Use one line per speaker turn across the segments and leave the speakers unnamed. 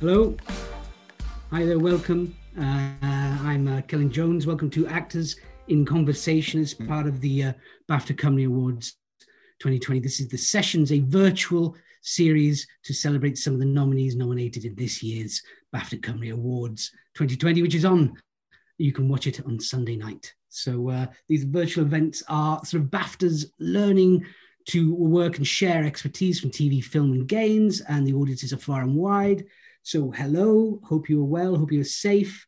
Hello. Hi there, welcome. Uh, I'm uh, Celyn Jones. Welcome to Actors in Conversation as part of the uh, BAFTA Cymru Awards 2020. This is the Sessions, a virtual series to celebrate some of the nominees nominated in this year's BAFTA Cymru Awards 2020, which is on. You can watch it on Sunday night. So uh, these virtual events are sort of BAFTA's learning to work and share expertise from TV, film, and games, and the audiences are far and wide. So, hello, hope you are well, hope you're safe.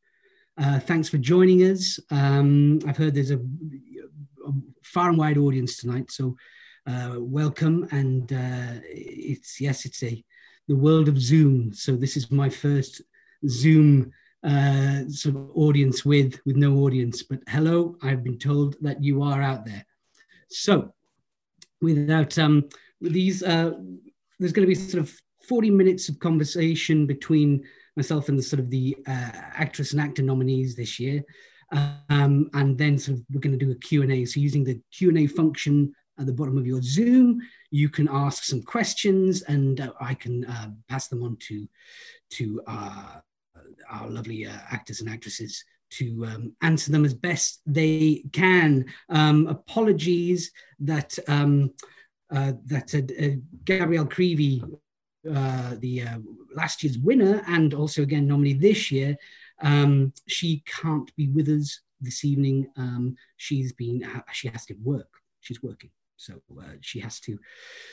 Uh, thanks for joining us. Um, I've heard there's a, a, far and wide audience tonight, so uh, welcome. And uh, it's yes, it's a the world of Zoom. So this is my first Zoom uh, sort of audience with with no audience. But hello, I've been told that you are out there. So without um, these, uh, there's going to be sort of 40 minutes of conversation between myself and the sort of the uh, actress and actor nominees this year. Um, and then sort of we're going to do a Q&A. So using the Q&A function at the bottom of your Zoom, you can ask some questions and uh, I can uh, pass them on to, to uh, our lovely uh, actors and actresses to um, answer them as best they can. Um, apologies that um, uh, that uh, Gabrielle Creevy uh, the uh, last year's winner and also again nominee this year. Um, she can't be with us this evening. Um, she's been she has to work. She's working, so uh, she has to.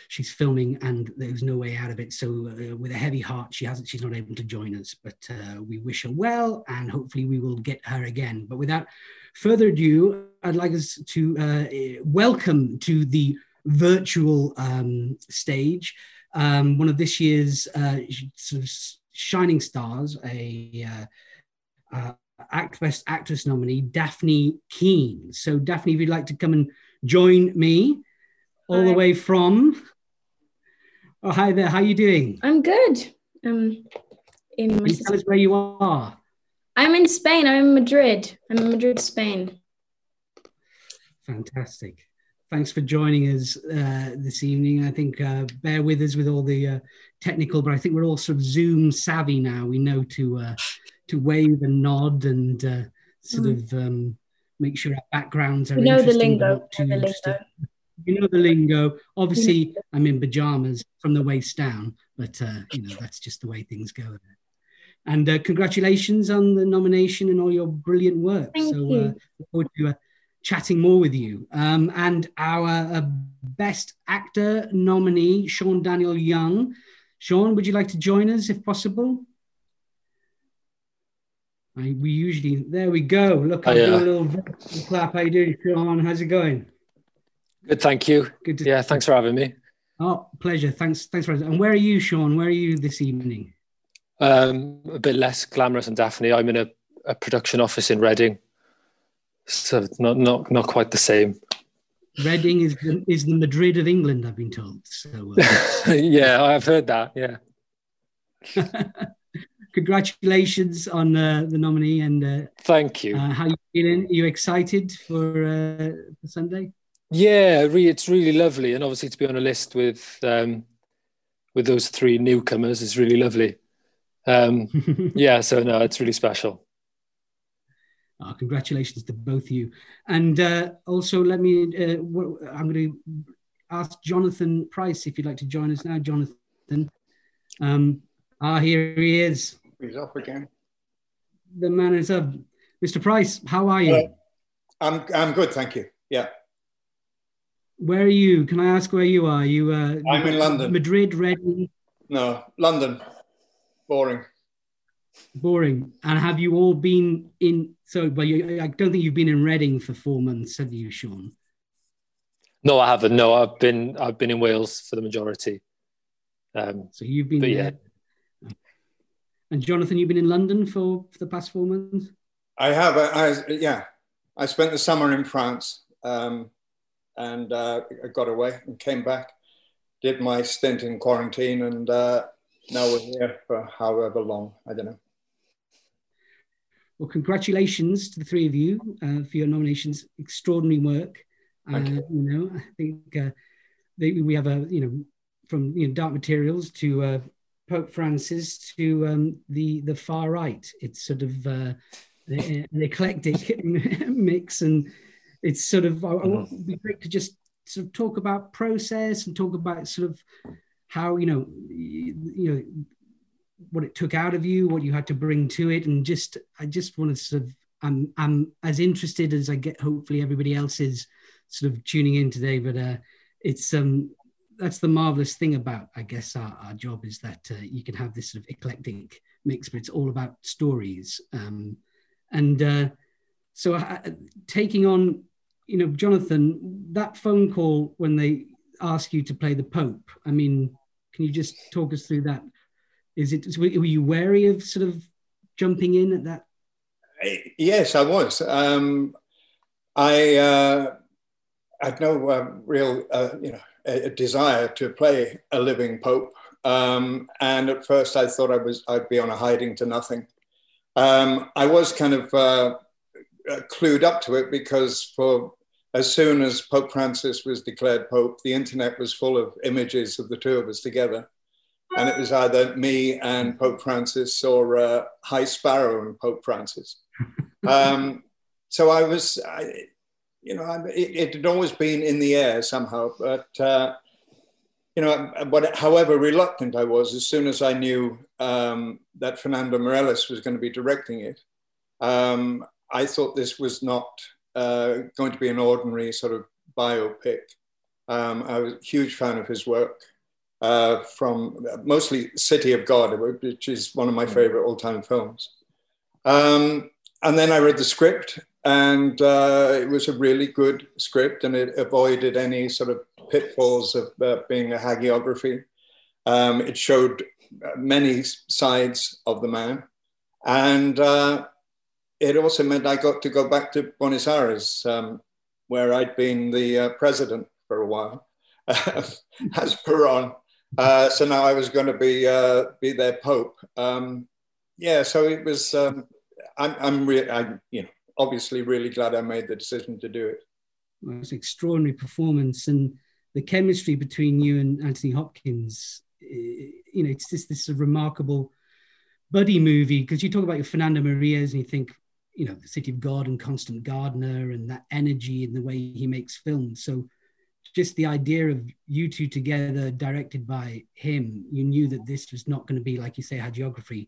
She's filming, and there's no way out of it. So uh, with a heavy heart, she hasn't. She's not able to join us, but uh, we wish her well, and hopefully we will get her again. But without further ado, I'd like us to welcome to the virtual um, stage um, one of this year's uh, sort of shining stars, a uh, uh, Act Best Actress nominee, Dafne Keen. So, Dafne, if you'd like to come and join me, all hi. the way from. Oh, hi there. How are you doing?
I'm good. Um,
in Can you tell us where you are?
I'm in Spain. I'm in Madrid. I'm in Madrid, Spain.
Fantastic thanks for joining us uh, this evening. I think uh, bear with us with all the uh, technical, but I think we're all sort of Zoom savvy now. We know to uh, to wave and nod and uh, sort mm. of um, make sure our backgrounds are.
You know the lingo. the lingo.
you know the lingo. Obviously, I'm in pajamas from the waist down, but uh, you know that's just the way things go. And congratulations on the nomination and all your brilliant work.
Thank so, you.
Look forward to chatting more with you. Um, and our uh, best actor nominee, Siôn Daniel Young. Siôn, would you like to join us if possible? I, we usually, there we go. Look, I'll oh, do a little clap. How you doing, Siôn? How's it going?
Good, thank you. Good. To- yeah, thanks for having me.
Oh, pleasure. Thanks, thanks for. And where are you, Siôn? Where are you this evening?
Um, a bit less glamorous than Dafne. I'm in a, a production office in Reading so it's not not not quite the same.
Reading is the, is the Madrid of England, I've been told. So
uh, yeah, I've heard that. Yeah.
Congratulations on uh, the nominee and uh,
thank you.
Uh, how you feeling? Are you excited for, uh, for Sunday?
Yeah, re- it's really lovely, and obviously to be on a list with um, with those three newcomers is really lovely. Um, yeah, so no, it's really special.
Uh, congratulations to both of you. And uh, also, let me, uh, I'm going to ask Jonathan Pryce if you'd like to join us now, Jonathan. Um, ah, here he is.
He's off again.
The man is up. Mr. Price, how are you? Uh,
I'm, I'm good, thank you. Yeah.
Where are you? Can I ask where you are? You uh,
I'm in London.
Madrid, Reading?
No, London. Boring.
Boring. And have you all been in? So, but you, I don't think you've been in Reading for four months, have you, Siôn?
No, I haven't. No, I've been I've been in Wales for the majority.
Um, so you've been there. Yeah. And Jonathan, you've been in London for, for the past four months.
I have. I, I yeah. I spent the summer in France, um, and uh, I got away and came back. Did my stint in quarantine, and uh, now we're here for however long. I don't know.
Well, congratulations to the three of you uh, for your nominations. Extraordinary work.
Uh, you.
you. know, I think uh, they, we have a, you know, from you know, Dark Materials to uh, Pope Francis to um, the the far right. It's sort of uh, an eclectic mix, and it's sort of I, I want it'd be great to just sort of talk about process and talk about sort of how you know you, you know what it took out of you, what you had to bring to it, and just I just want to sort of I'm I'm as interested as I get. Hopefully, everybody else is sort of tuning in today, but uh, it's um that's the marvelous thing about I guess our, our job is that uh, you can have this sort of eclectic mix, but it's all about stories. Um, and uh, so uh, taking on, you know, Jonathan, that phone call when they ask you to play the Pope. I mean, can you just talk us through that? Is it were you wary of sort of jumping in at that?
Yes, I was. Um, I uh, had no uh, real, uh, you know, a, desire to play a living pope. Um, and at first, I thought I was I'd be on a hiding to nothing. Um, I was kind of uh, clued up to it because for as soon as Pope Francis was declared pope, the internet was full of images of the two of us together, and it was either me and Pope Francis or uh, High Sparrow and Pope Francis. Um, so I was, I, you know, it, it, had always been in the air somehow, but. Uh, you know, but however reluctant I was, as soon as I knew um, that Fernando Meirelles was going to be directing it, um, I thought this was not uh, going to be an ordinary sort of biopic. Um, I was a huge fan of his work, uh, from mostly City of God, which is one of my favorite all-time films. Um, and then I read the script, and uh, it was a really good script, and it avoided any sort of pitfalls of uh, being a hagiography. Um, it showed many sides of the man. And uh, it also meant I got to go back to Buenos Aires, um, where I'd been the uh, president for a while, as Peron. Uh, so now I was going to be uh, be their pope. Um, yeah, so it was. Um, I'm, I'm I'm, you know, obviously really glad I made the decision to do it.
Well, it was an extraordinary performance, and the chemistry between you and Anthony Hopkins, you know, it's just this remarkable buddy movie because you talk about your Fernando Meirelles and you think, you know, the City of God and Constant Gardener and that energy and the way he makes films. So just the idea of you two together, directed by him, you knew that this was not going to be, like you say, hagiography.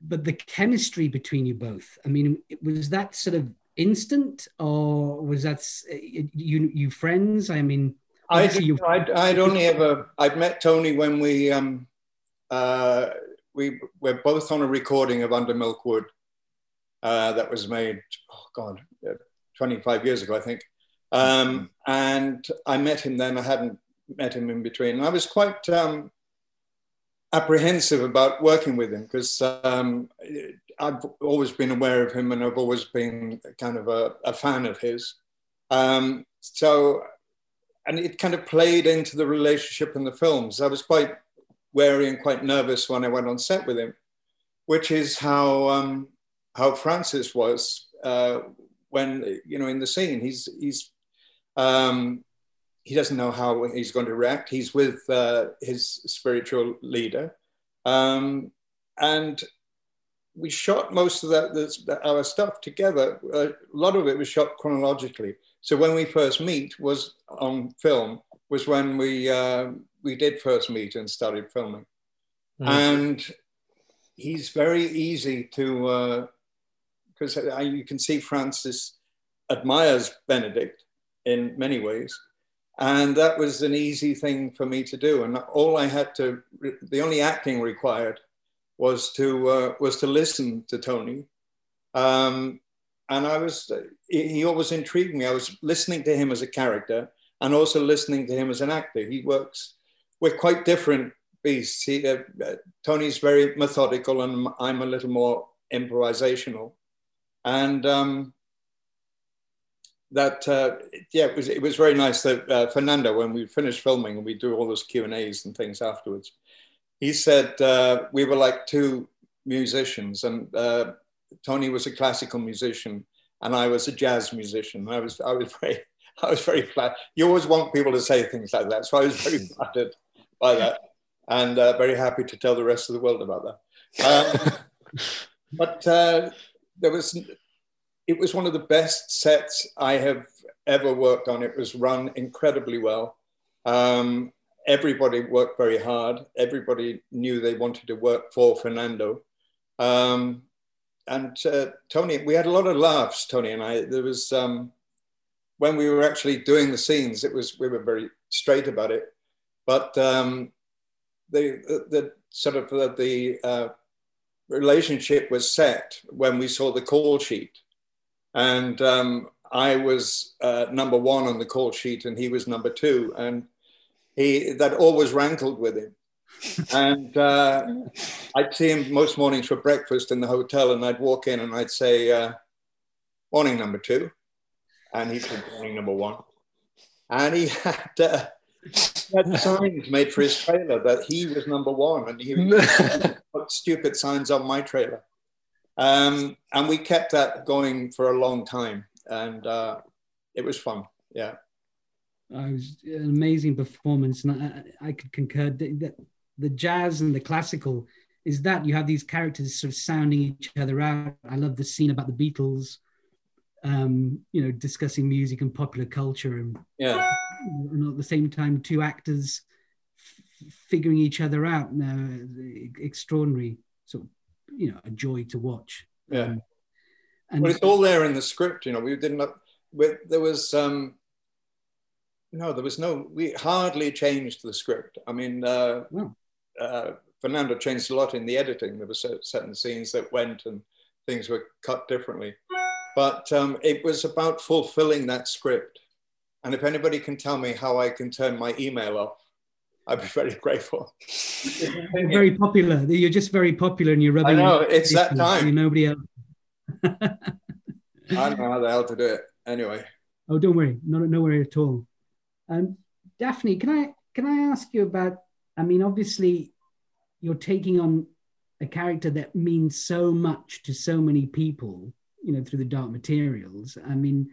But the chemistry between you both, I mean, was that sort of instant or was that eh, you you friends? I mean,
I, I'd, I'd, only ever I'd met Tony when we um, uh, we were both on a recording of Under Milk Wood uh, that was made oh god uh, 25 years ago I think um, and I met him then I hadn't met him in between I was quite um, apprehensive about working with him because um, I've always been aware of him and I've always been kind of a, a fan of his um, so and it kind of played into the relationship in the films. I was quite wary and quite nervous when I went on set with him, which is how um, how Francis was uh, when you know in the scene. He's he's um, he doesn't know how he's going to react. He's with uh, his spiritual leader, um, and we shot most of that, that our stuff together. A lot of it was shot chronologically. So when we first meet was on film was when we uh, we did first meet and started filming, mm. and he's very easy to because uh, you can see Francis admires Benedict in many ways, and that was an easy thing for me to do. And all I had to, the only acting required was to uh, was to listen to Tony. Um, and I was, he always intrigued me. I was listening to him as a character and also listening to him as an actor. He works, we're quite different beasts. He, uh, Tony's very methodical and I'm a little more improvisational. And um, that, uh, yeah, it was, it was very nice that uh, Fernando, when we finished filming and we do all those Q and A's and things afterwards, he said uh, we were like two musicians and uh, Tony was a classical musician and I was a jazz musician. I was, I was very, I was very flat. You always want people to say things like that. So I was very flattered by that. and uh, very happy to tell the rest of the world about that. Um, but uh, there was, it was one of the best sets I have ever worked on. It was run incredibly well. Um, everybody worked very hard. Everybody knew they wanted to work for Fernando. Um, and uh, Tony, we had a lot of laughs, Tony and I. There was, um, when we were actually doing the scenes, it was, we were very straight about it. But um, the, the, the, sort of the, the uh, relationship was set when we saw the call sheet. And um, I was uh, number one on the call sheet and he was number two. And he that always rankled with him. and uh, I'd see him most mornings for breakfast in the hotel, and I'd walk in and I'd say, uh, "Morning number two. and he'd say, "Morning number one." And he had, uh, had signs made for his trailer that he was number one, and he put stupid signs on my trailer. Um, and we kept that going for a long time, and uh, it was fun. Yeah.
It was an amazing performance, and I, I could concur that the jazz and the classical is that you have these characters sort of sounding each other out. I love the scene about the Beatles, um, you know, discussing music and popular culture, and
yeah,
and at the same time, two actors f- figuring each other out. Uh, extraordinary, sort of, you know, a joy to watch.
Yeah, um, and well, it's all there in the script. You know, we didn't. We, There was um, no, there was no. We hardly changed the script. I mean, uh, uh, Fernando changed a lot in the editing. There were certain scenes that went and things were cut differently, but um, it was about fulfilling that script. And if anybody can tell me how I can turn my email off, I'd be very grateful.
You're very popular. You're just very popular, and you're rubbing.
I know it's that time.
Nobody else.
I don't know how the hell to do it. Anyway.
Oh, don't worry. No, no worry at all. Um, Dafne, can I can I ask you about? I mean, obviously, you're taking on a character that means so much to so many people, you know, through the Dark Materials. I mean,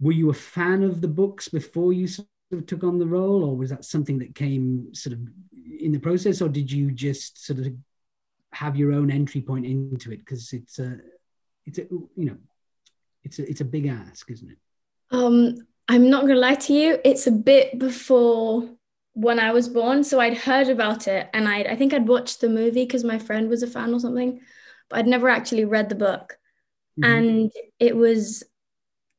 were you a fan of the books before you of took on the role, or was that something that came sort of in the process, or did you just sort of have your own entry point into it? Because it's a, it's a, you know, it's a, it's a big ask, isn't it?
Um, I'm not gonna lie to you, it's a bit before when I was born. So I'd heard about it and I I think I'd watched the movie because my friend was a fan or something, but I'd never actually read the book. Mm-hmm. And it was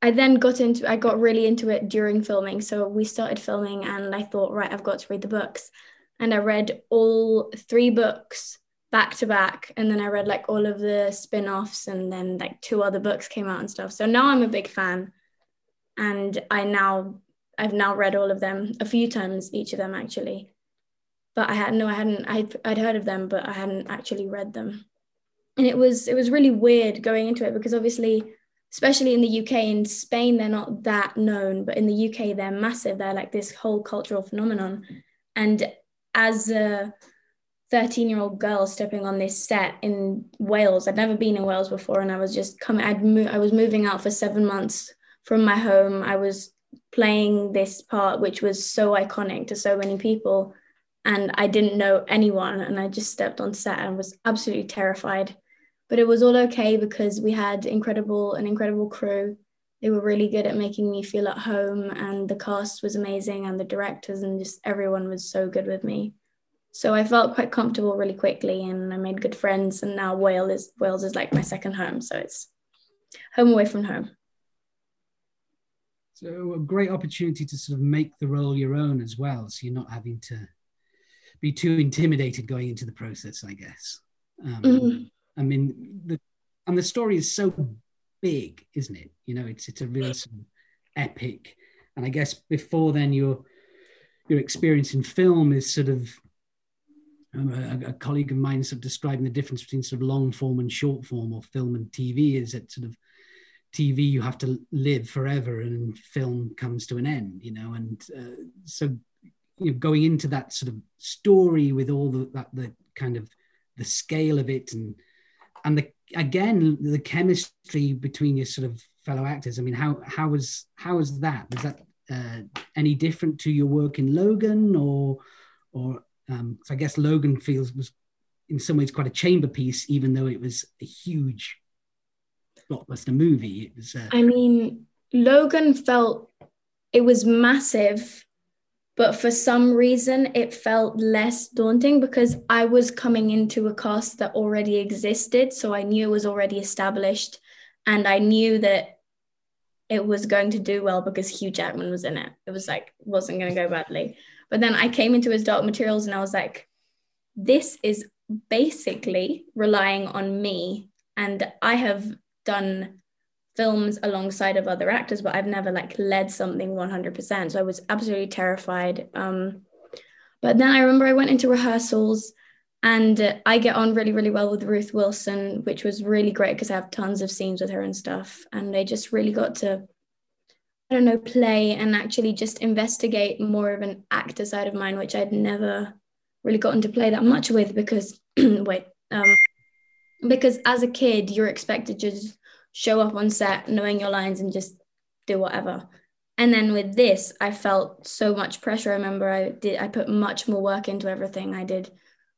I then got into I got really into it during filming. So we started filming and I thought, right, I've got to read the books. And I read all three books back to back. And then I read like all of the spin-offs and then like two other books came out and stuff. So now I'm a big fan and I now I've now read all of them a few times, each of them actually. But I had no, I hadn't. I'd, I'd heard of them, but I hadn't actually read them. And it was it was really weird going into it because obviously, especially in the UK, in Spain they're not that known, but in the UK they're massive. They're like this whole cultural phenomenon. And as a 13 year old girl stepping on this set in Wales, I'd never been in Wales before, and I was just coming. I'd mo- I was moving out for seven months from my home. I was playing this part, which was so iconic to so many people. And I didn't know anyone. And I just stepped on set and was absolutely terrified. But it was all okay because we had incredible, an incredible crew. They were really good at making me feel at home, and the cast was amazing, and the directors and just everyone was so good with me. So I felt quite comfortable really quickly, and I made good friends. And now Wales is Wales is like my second home, so it's home away from home.
So a great opportunity to sort of make the role your own as well. So you're not having to be too intimidated going into the process, I guess. Um, mm-hmm. I mean, the and the story is so big, isn't it? You know, it's it's a real sort of epic. And I guess before then, your your experience in film is sort of um, a, a, colleague of mine sort of describing the difference between sort of long form and short form or film and TV is that sort of TV you have to live forever and film comes to an end, you know, and uh, so you know going into that sort of story with all the that the kind of the scale of it and and the again the chemistry between your sort of fellow actors. I mean, how how was how was that? Was that uh, any different to your work in Logan or or um, so I guess Logan feels was in some ways quite a chamber piece, even though it was a huge blockbuster movie. It was. Uh,
I mean, Logan felt it was massive, but for some reason it felt less daunting because I was coming into a cast that already existed, so I knew it was already established, and I knew that it was going to do well because Hugh Jackman was in it. It was like wasn't going to go badly. But then I came into his Dark Materials and I was like, this is basically relying on me. And I have done films alongside of other actors, but I've never like led something 100%. So I was absolutely terrified. Um, but then I remember I went into rehearsals and uh, I get on really, really well with Ruth Wilson, which was really great because I have tons of scenes with her and stuff. And I just really got to, I don't know, play and actually just investigate more of an actor side of mine, which I'd never really gotten to play that much with because, wait, um, because as a kid, you're expected to just show up on set knowing your lines and just do whatever. And then with this, I felt so much pressure. I remember I did, I put much more work into everything. I did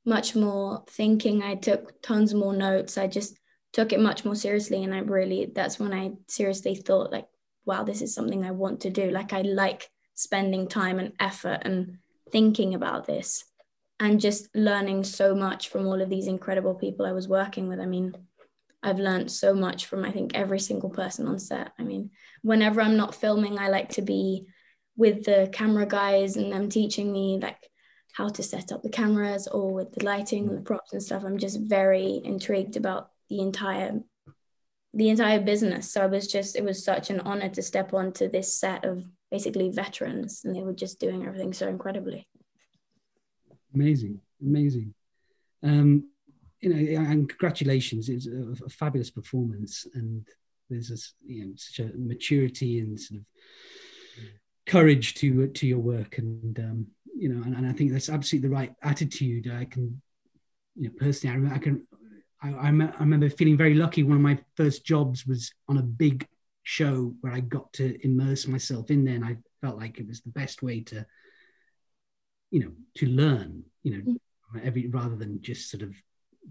much more thinking. I took tons more notes. I just took it much more seriously. And I really, that's when I seriously thought, like, wow, this is something I want to do. Like, I like spending time and effort and thinking about this and just learning so much from all of these incredible people I was working with. I mean, I've learned so much from, I think, every single person on set. I mean, whenever I'm not filming, I like to be with the camera guys and them teaching me, like, how to set up the cameras or with the lighting and the props and stuff. I'm just very intrigued about the entire the entire business. So I was just it was such an honor to step onto this set of basically veterans and they were just doing everything so incredibly.
Amazing, amazing. Um, you know, and congratulations! It's a, a fabulous performance, and there's this, you know, such a maturity and sort of courage to to your work, and um, you know, and, and I think that's absolutely the right attitude. I can, you know, personally, I, remember, I can, I, I, I remember feeling very lucky. One of my first jobs was on a big show where I got to immerse myself in there, and I felt like it was the best way to, you know, to learn, you know, mm. every rather than just sort of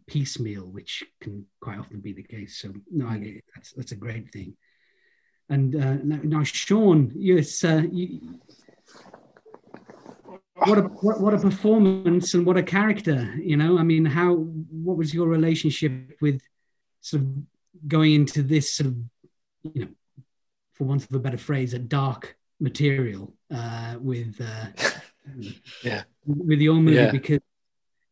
piecemeal, which can quite often be the case. So no, I, that's that's a great thing. And uh, now, now, Siôn, yes, uh, you, what a what, what a performance and what a character you know i mean how what was your relationship with sort of going into this sort of you know for want of a better phrase a dark material uh with uh
yeah
with your movie yeah. because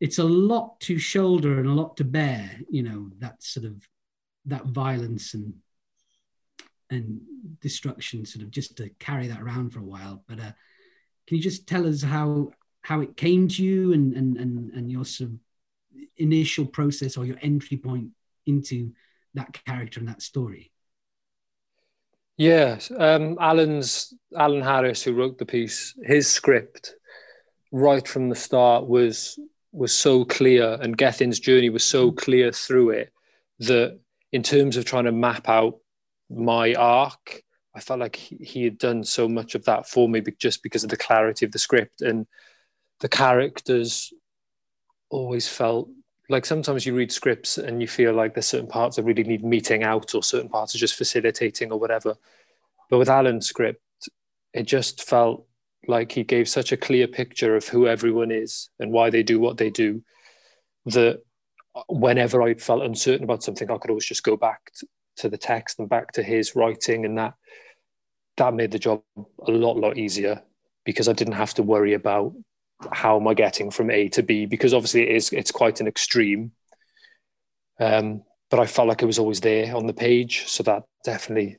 it's a lot to shoulder and a lot to bear you know that sort of that violence and and destruction sort of just to carry that around for a while but uh can you just tell us how how it came to you and and and, and your sort of initial process or your entry point into that character and that story?
Yeah, um, Alan's Alan Harris, who wrote the piece, his script right from the start was was so clear, and Gethin's journey was so mm. clear through it that in terms of trying to map out my arc, I felt like he, he had done so much of that for me just because of the clarity of the script and the characters always felt like sometimes you read scripts and you feel like there's certain parts that really need meeting out or certain parts are just facilitating or whatever. But with Alan's script, it just felt like he gave such a clear picture of who everyone is and why they do what they do that whenever I felt uncertain about something, I could always just go back to the text and back to his writing and that that made the job a lot lot easier because I didn't have to worry about how am I getting from A to B because obviously it is it's quite an extreme. Um, but I felt like it was always there on the page so that definitely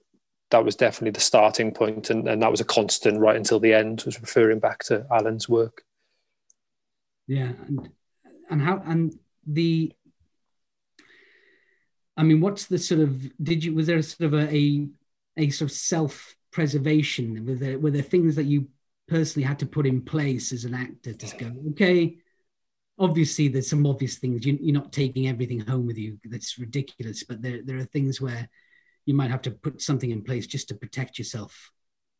that was definitely the starting point and, and that was a constant right until the end was referring back to Alan's work
yeah and and how and the I mean, what's the sort of did you was there a sort of a a, a sort of self preservation? Were there were there things that you personally had to put in place as an actor to go, okay, obviously there's some obvious things you, are not taking everything home with you. That's ridiculous, but there there are things where you might have to put something in place just to protect yourself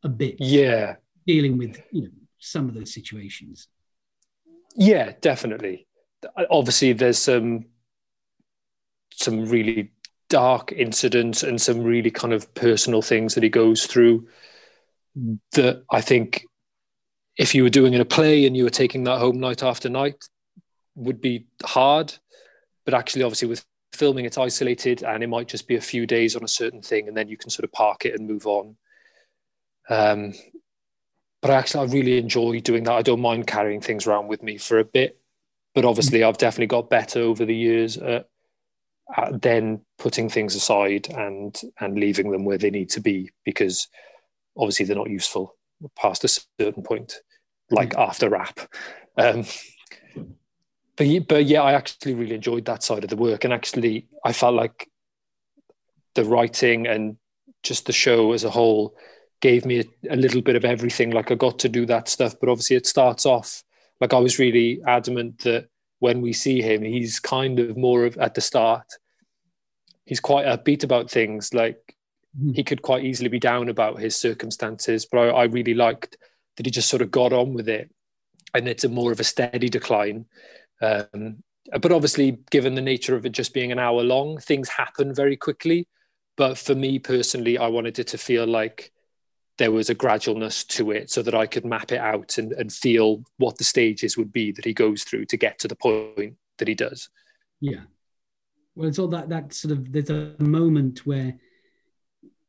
a bit.
Yeah,
dealing with you know some of those situations.
Yeah, definitely. Obviously, there's some some really dark incidents and some really kind of personal things that he goes through that I think if you were doing in a play and you were taking that home night after night would be hard but actually obviously with filming it's isolated and it might just be a few days on a certain thing and then you can sort of park it and move on um, but actually I really enjoy doing that I don't mind carrying things around with me for a bit but obviously I've definitely got better over the years at, at then putting things aside and and leaving them where they need to be because obviously they're not useful past a certain point, like mm. after wrap. Um, but but yeah, I actually really enjoyed that side of the work, and actually I felt like the writing and just the show as a whole gave me a, a, little bit of everything. Like I got to do that stuff, but obviously it starts off like I was really adamant that when we see him, he's kind of more of at the start. He's quite upbeat about things. Like mm. he could quite easily be down about his circumstances, but I, I really liked that he just sort of got on with it, and it's a more of a steady decline. Um, but obviously, given the nature of it just being an hour long, things happen very quickly. But for me personally, I wanted it to feel like there was a gradualness to it so that I could map it out and, and feel what the stages would be that he goes through to get to the point that he does.
Yeah. Well, it's all that, that sort of, there's a moment where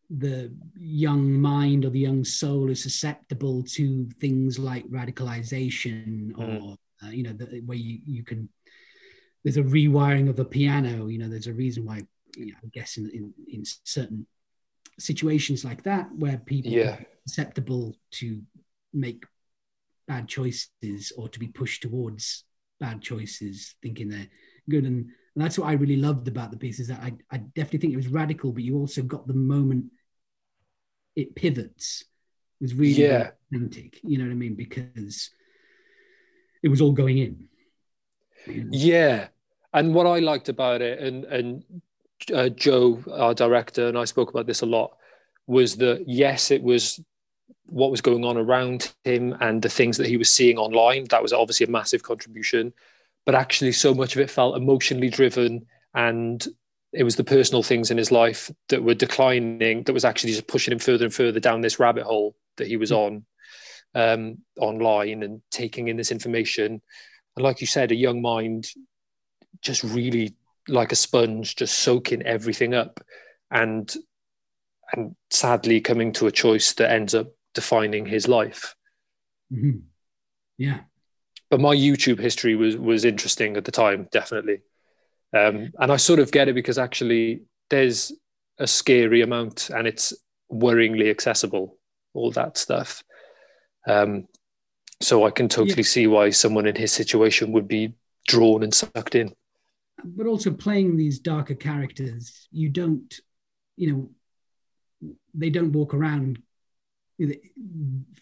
the young mind or the young soul is susceptible to things like radicalization mm. or uh, you know the, where you, you can there's a rewiring of a piano you know there's a reason why you know, i guess in, in, in certain situations like that where people yeah. are susceptible to make bad choices or to be pushed towards bad choices thinking they're good and and that's what I really loved about the piece is that I, I definitely think it was radical, but you also got the moment it pivots. It was really yeah. authentic, you know what I mean? Because it was all going in.
Yeah. And what I liked about it, and and uh, Joe, our director, and I spoke about this a lot, was that yes, it was what was going on around him and the things that he was seeing online. That was obviously a massive contribution but actually so much of it felt emotionally driven and it was the personal things in his life that were declining that was actually just pushing him further and further down this rabbit hole that he was hmm. on um, online and taking in this information and like you said a young mind just really like a sponge just soaking everything up and and sadly coming to a choice that ends up defining his life
mm-hmm. yeah
but my YouTube history was was interesting at the time, definitely. Um, and I sort of get it because actually there's a scary amount and it's worryingly accessible, all that stuff. Um, so I can totally yeah. see why someone in his situation would be drawn and sucked in.
But also playing these darker characters, you don't, you know, they don't walk around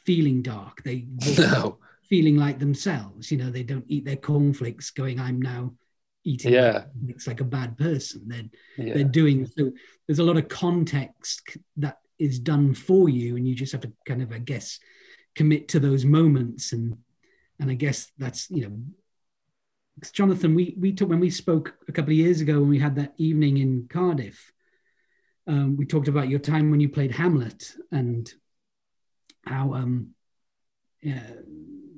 feeling dark. They
no
feeling like themselves. You know, they don't eat their cornflakes going, I'm now eating
yeah.
it's like a bad person. They're yeah. they're doing so there's a lot of context that is done for you and you just have to kind of, I guess, commit to those moments and and I guess that's you know Jonathan, we we took when we spoke a couple of years ago when we had that evening in Cardiff. Um, we talked about your time when you played Hamlet and how um, yeah,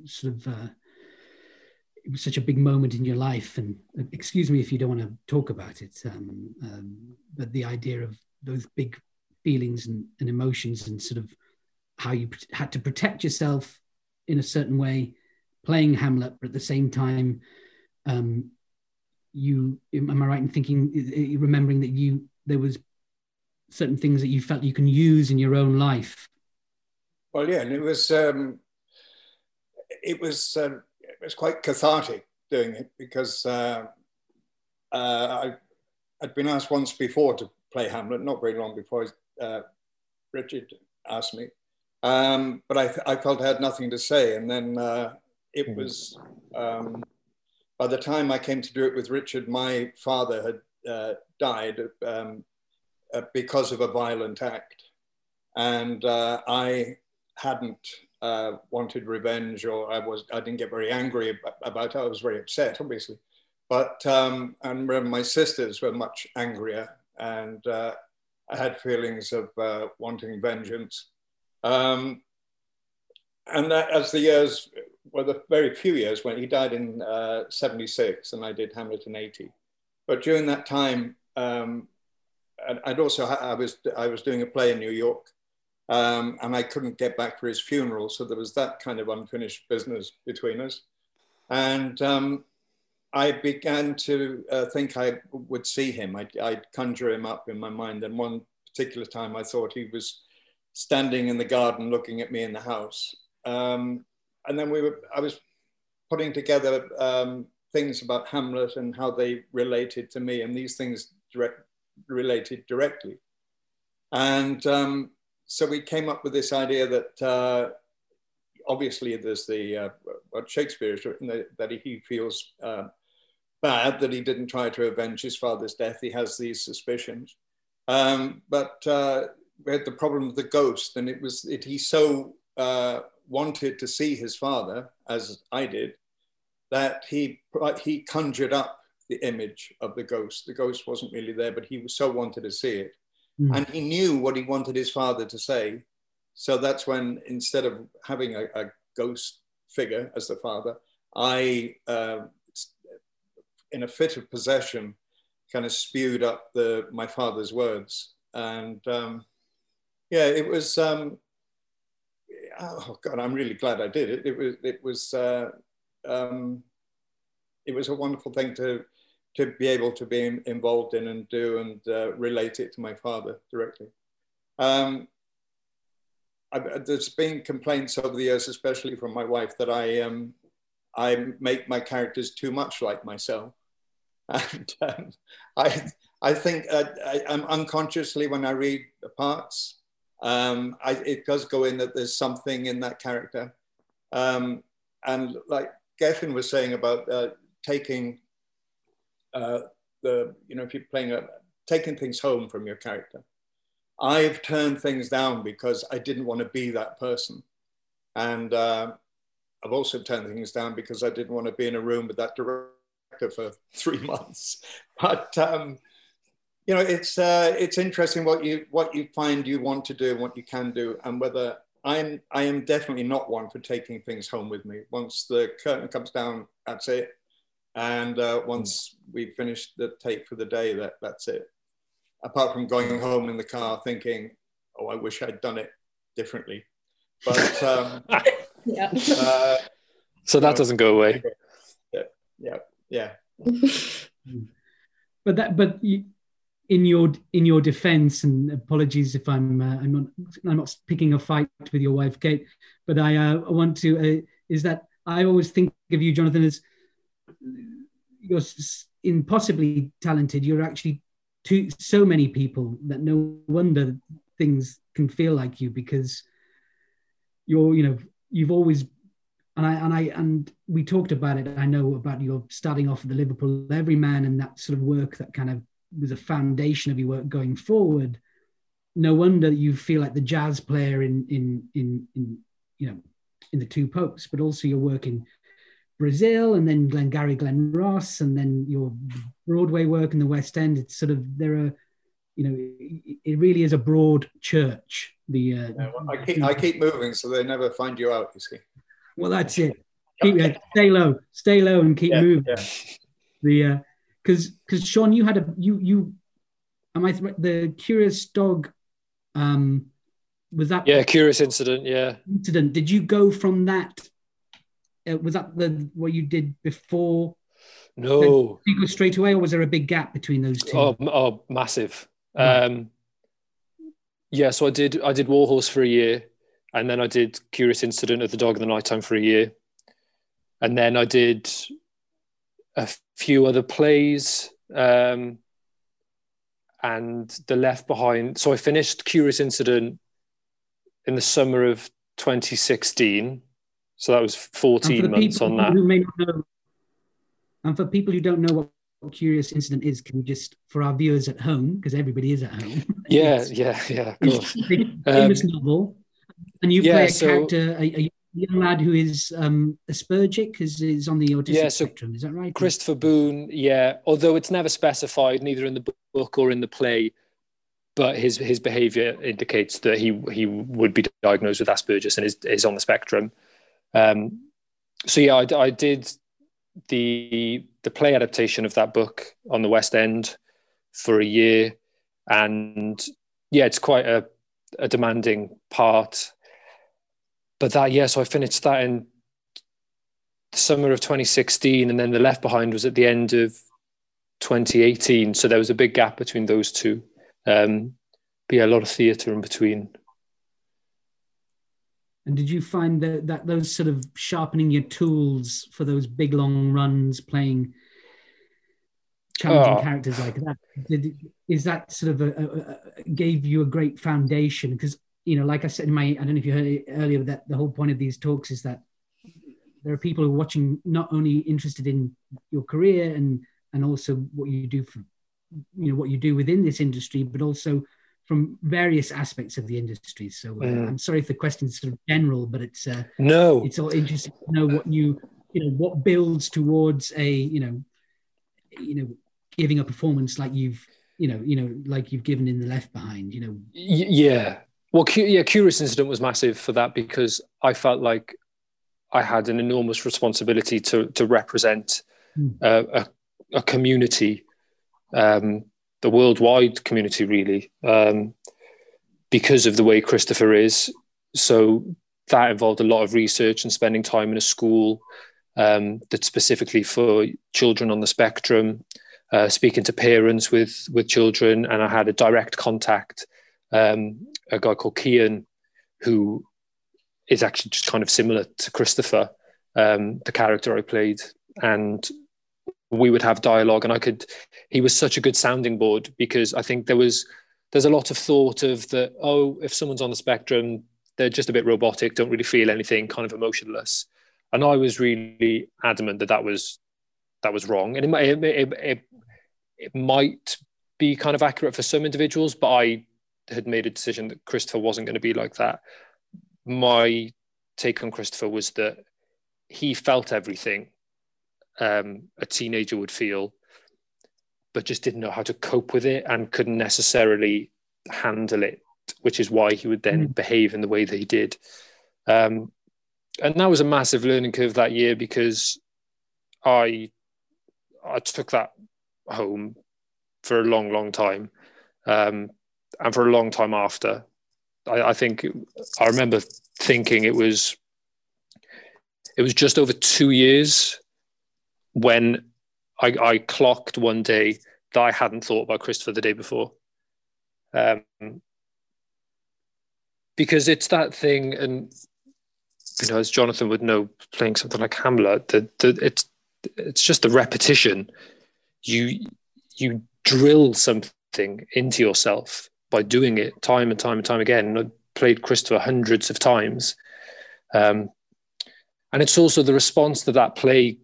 sort of uh, it was such a big moment in your life and uh, excuse me if you don't want to talk about it um, um, but the idea of those big feelings and, and, emotions and sort of how you had to protect yourself in a certain way playing hamlet but at the same time um, you am i right in thinking remembering that you there was certain things that you felt you can use in your own life?
Well yeah and it was um, it was uh, it was quite cathartic doing it because uh, uh, I had been asked once before to play Hamlet, not very long before uh, Richard asked me, um, but I, I, felt I had nothing to say, and then uh, it hmm. was. Um, by the time I came to do it with Richard, my father had uh, died um, because of a violent act, and I hadn't uh, wanted revenge or I was I didn't get very angry about it. I was very upset, obviously. But um, and my sisters were much angrier, and uh, I had feelings of uh, wanting vengeance. Um, and that, as the years, well, the very few years when he died in uh, 76 and I did Hamlet in 80. But during that time, um, I'd also, I was, I was doing a play in New York um, and I couldn't get back for his funeral. So there was that kind of unfinished business between us. And um, I began to uh, think I would see him. I'd, I'd, conjure him up in my mind. And one particular time I thought he was standing in the garden looking at me in the house. Um, and then we were, I was putting together um, things about Hamlet and how they related to me, and these things direct, related directly. And um, so we came up with this idea that uh, obviously there's the uh, what Shakespeare has written that, he feels uh, bad that he didn't try to avenge his father's death. He has these suspicions, um, but uh, we had the problem of the ghost, and it was it, he so uh, wanted to see his father, as I did, that he, he conjured up the image of the ghost. The ghost wasn't really there, but he was so wanted to see it. Mm. And he knew what he wanted his father to say. So that's when, instead of having a, a ghost figure as the father, I, uh, in a fit of possession, kind of spewed up the, my father's words. And um, yeah, it was, um, oh God, I'm really glad I did it. It was it was uh, um, it was a wonderful thing to to be able to be involved in and do and uh, relate it to my father directly. Um, there's been complaints over the years, especially from my wife, that I um, I make my characters too much like myself, and um, I I think uh, I, I'm unconsciously when I read the parts, um, I, it does go in that there's something in that character. Um, and like Gethin was saying about uh, taking uh, the, you know, if you're playing a, taking things home from your character. I've turned things down because I didn't want to be that person. And uh, I've also turned things down because I didn't want to be in a room with that director for three months. But um, you know, it's uh, it's interesting what you what you find you want to do and what you can do, and whether I'm I am definitely not one for taking things home with me. Once the curtain comes down, that's it. And uh, once we finish the tape for the day, that that's it. Apart from going home in the car thinking, "Oh, I wish I'd done it differently," but um,
yeah.
Uh, so that know, doesn't go away.
Yeah, yeah, yeah.
but that, but you, in your in your defense and apologies if i'm uh, i'm not i'm not picking a fight with your wife kate but i uh, want to uh, is that i always think of you jonathan as you're impossibly talented you're actually to so many people that no wonder things can feel like you because you're you know you've always and I and I and we talked about it. I know about your starting off at the Liverpool Everyman and that sort of work that kind of was a foundation of your work going forward, no wonder you feel like the jazz player in in in in you know in the two popes, but also your work in Brazil and then Glengarry Glen Ross and then your Broadway work in the West End. It's sort of there are you know it really is a broad church. The uh,
yeah, well, I keep I keep moving so they never find you out. You see.
Well, that's it. Keep, uh, stay low, stay low, and keep
yeah,
moving.
Yeah.
The uh, because because Siôn, you had a you you am I th- the curious dog um was that
yeah curious incident yeah.
Incident. Did you go from that uh, was that the what you did before?
No.
Did you go straight away or was there a big gap between those two?
Oh, oh massive. Right. um yeah so i did i did warhorse for a year and then i did curious incident of the dog in the nighttime for a year. And then i did a few other plays um, and the left behind. So i finished curious incident in the summer of 2016 so that was 14 months on that.
know, and for people who don't know what curious incident is can you just for our viewers at home because everybody is at home.
Yeah yeah yeah of course.
famous um, novel And you yeah, play a so, character, a, a, young lad who is um, Aspergic, is, is on the autistic yeah, so spectrum. Is that right?
Christopher Boone, yeah. Although it's never specified, neither in the book or in the play, but his his behaviour indicates that he he would be diagnosed with Asperger's and is, is on the spectrum. Um, so yeah, I, I did the the play adaptation of that book on the West End for a year, and yeah, it's quite a, a demanding part. But that yeah, so I finished that in the summer of 2016, and then the Left Behind was at the end of 2018. So there was a big gap between those two. Um, but yeah, a lot of theatre in between.
And did you find that, that those sort of sharpening your tools for those big long runs, playing challenging oh. characters like that, did, is that sort of a, a, a, gave you a great foundation? Because you know, like I said in my, I don't know if you heard it earlier, that the whole point of these talks is that there are people who are watching not only interested in your career and and also what you do for, you know, what you do within this industry, but also from various aspects of the industry. So uh, mm. I'm sorry if the question is sort of general, but it's uh,
no,
it's all interesting to know what you you know what builds towards a you know you know giving a performance like you've you know you know like you've given in the Left Behind. You know,
yeah. Well, yeah, Curious Incident was massive for that because I felt like I had an enormous responsibility to to represent mm. uh, a, a community. Um, the worldwide community, really, um, because of the way Christopher is. So that involved a lot of research and spending time in a school um, that's specifically for children on the spectrum, uh, speaking to parents with with children, and I had a direct contact, um, a guy called Kian, who is actually just kind of similar to Christopher, um, the character I played, and we would have dialogue and I could he was such a good sounding board because I think there was there's a lot of thought of that oh if someone's on the spectrum they're just a bit robotic don't really feel anything kind of emotionless. And I was really adamant that that was that was wrong. And it, it, it, it, it might be kind of accurate for some individuals but I had made a decision that Christopher wasn't going to be like that my take on Christopher was that he felt everything um, a teenager would feel, but just didn't know how to cope with it and couldn't necessarily handle it, which is why he would then mm. behave in the way that he did. Um, and that was a massive learning curve that year because I I took that home for a long, long time, um, and for a long time after. I, I think I remember thinking it was it was just over two years when I, I clocked one day that I hadn't thought about Christopher the day before. Um, because it's that thing, and you know, as Jonathan would know, playing something like Hamlet, that it's it's just the repetition. You you drill something into yourself by doing it time and time and time again. I played Christopher hundreds of times, um, and it's also the response that that play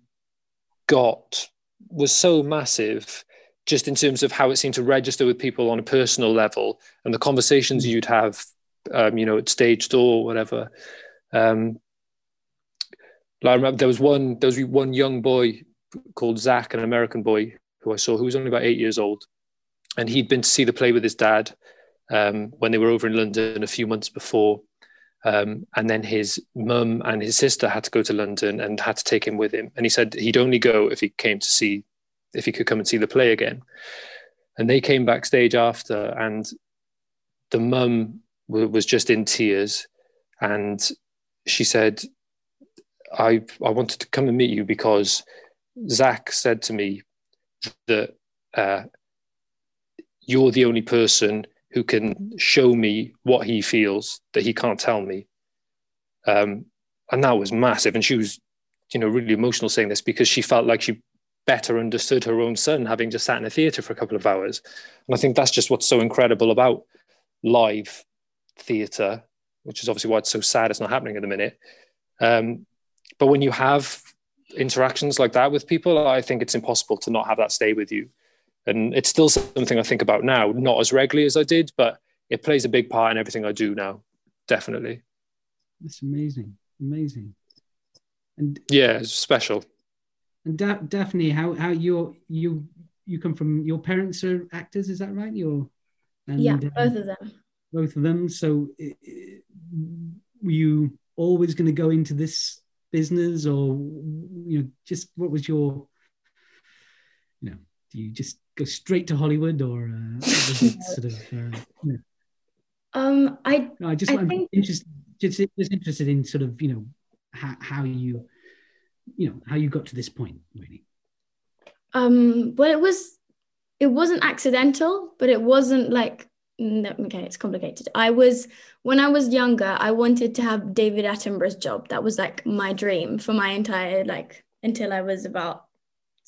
got was so massive just in terms of how it seemed to register with people on a personal level and the conversations you'd have um, you know at stage door or whatever um, I remember there was one there was one young boy called Zach, an American boy who I saw who was only about eight years old, and he'd been to see the play with his dad um, when they were over in London a few months before, um, and then his mum and his sister had to go to London and had to take him with him. And he said he'd only go if he came to see, if he could come and see the play again. And they came backstage after, and the mum was just in tears. And she said, I, I wanted to come and meet you because Zach said to me that uh, you're the only person who can show me what he feels that he can't tell me. Um, and that was massive. And she was, you know, really emotional saying this because she felt like she better understood her own son having just sat in a theatre for a couple of hours. And I think that's just what's so incredible about live theatre, which is obviously why it's so sad it's not happening at the minute. Um, but when you have interactions like that with people, I think it's impossible to not have that stay with you and it's still something I think about now, not as regularly as I did, but it plays a big part in everything I do now, definitely.
That's amazing, amazing. And
yeah, it's special.
And da- Dafne, how how you you you come from? Your parents are actors, is that right? Your
and, yeah, both um, of them.
Both of them. So, were you always going to go into this business, or you know, just what was your, you know, do you just go straight to Hollywood, or uh, sort of? Uh, know?
Um, I.
No, I just
I
I'm
think...
interested, just, just interested in sort of you know how, how you, you know, how you got to this point, really.
Um. Well, it was it wasn't accidental, but it wasn't like no, okay, it's complicated. I was when I was younger, I wanted to have David Attenborough's job. That was like my dream for my entire like until I was about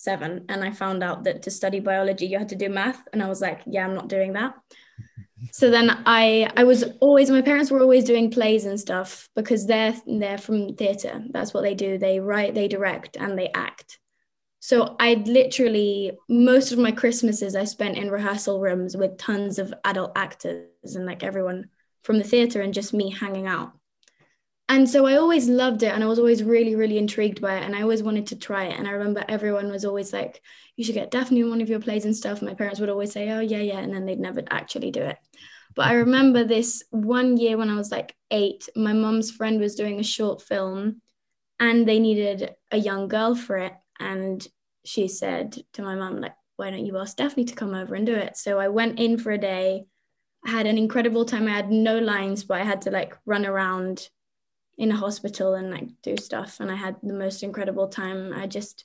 seven. And I found out that to study biology you had to do math. And I was like, yeah, I'm not doing that. so then I I was always my parents were always doing plays and stuff because they're they're from theatre. That's what they do. They write, they direct, and they act. So I'd literally most of my Christmases I spent in rehearsal rooms with tons of adult actors and like everyone from the theatre and just me hanging out. And so I always loved it and I was always really, really intrigued by it. And I always wanted to try it. And I remember everyone was always like, you should get Dafne in one of your plays and stuff. My parents would always say, oh, yeah, yeah. And then they'd never actually do it. But I remember this one year when I was like eight, my mom's friend was doing a short film and they needed a young girl for it and she said to my mum like why don't you ask Dafne to come over and do it so I went in for a day I had an incredible time I had no lines but I had to like run around in a hospital and like do stuff and I had the most incredible time I just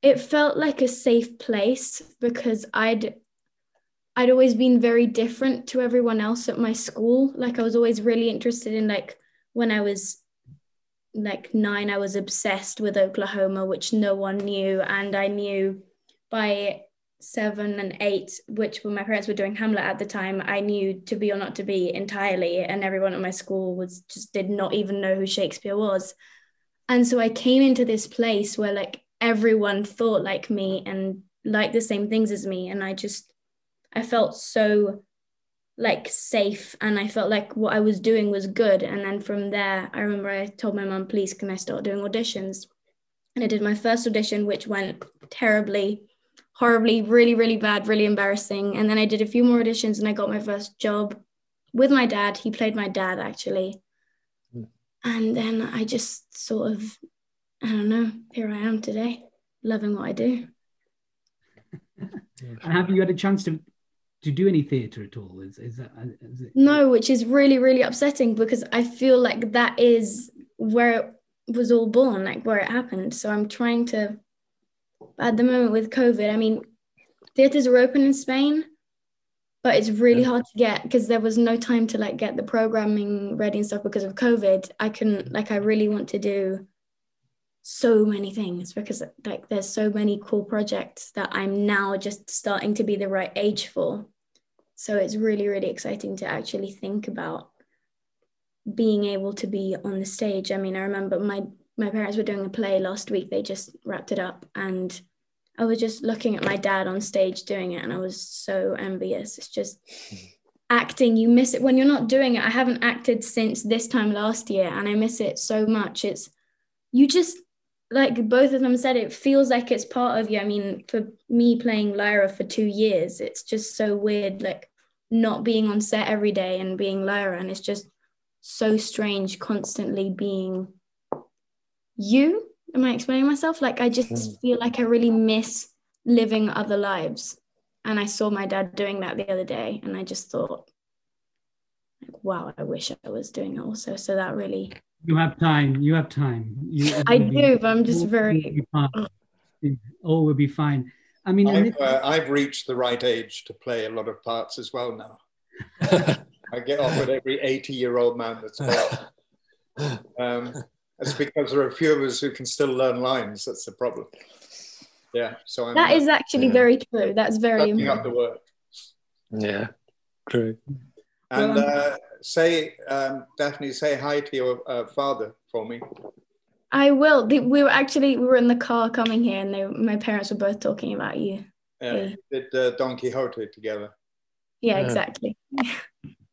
it felt like a safe place because I'd I'd always been very different to everyone else at my school like I was always really interested in like when I was like nine, I was obsessed with Oklahoma, which no one knew. And I knew by seven and eight, which when my parents were doing Hamlet at the time, I knew to be or not to be entirely. And everyone at my school was just did not even know who Shakespeare was. And so I came into this place where like everyone thought like me and liked the same things as me. And I just, I felt so like safe and I felt like what I was doing was good. And then from there, I remember I told my mum, please, can I start doing auditions? And I did my first audition, which went terribly, horribly, really, really bad, really embarrassing. And then I did a few more auditions and I got my first job with my dad. He played my dad actually. Hmm. And then I just sort of, I don't know, here I am today, loving what I do.
and have you had a chance to to do any theatre at all? Is, is that is it...
no? Which is really really upsetting because I feel like that is where it was all born, like where it happened. So I'm trying to. At the moment with COVID, I mean, theatres are open in Spain, but it's really yeah. hard to get because there was no time to like get the programming ready and stuff because of COVID. I can like I really want to do so many things because like there's so many cool projects that I'm now just starting to be the right age for. So it's really, really exciting to actually think about being able to be on the stage. I mean, I remember my my parents were doing a play last week. They just wrapped it up and I was just looking at my dad on stage doing it and I was so envious. It's just acting, you miss it when you're not doing it. I haven't acted since this time last year and I miss it so much. It's you just like both of them said, it feels like it's part of you. I mean, for me playing Lyra for two years, it's just so weird, like not being on set every day and being Lyra. And it's just so strange constantly being you. Am I explaining myself? Like, I just mm. feel like I really miss living other lives. And I saw my dad doing that the other day, and I just thought, like, wow, I wish I was doing it also. So that really
you have time. You have time. You,
I do, but I'm just very.
All will be fine. I mean,
I've, uh, I've, reached the right age to play a lot of parts as well now. I get offered every 80 year old man that's well. Um, it's because there are a few of us who can still learn lines. That's the problem. Yeah. So I'm,
that is actually yeah. very true. That's very
important. up the work.
Yeah, true.
And well, uh, say, um, Dafne, say hi to your uh, father for me.
I will. We were actually we were in the car coming here, and they, my parents were both talking about you.
Yeah, did uh, Don Quixote together.
Yeah, yeah. exactly.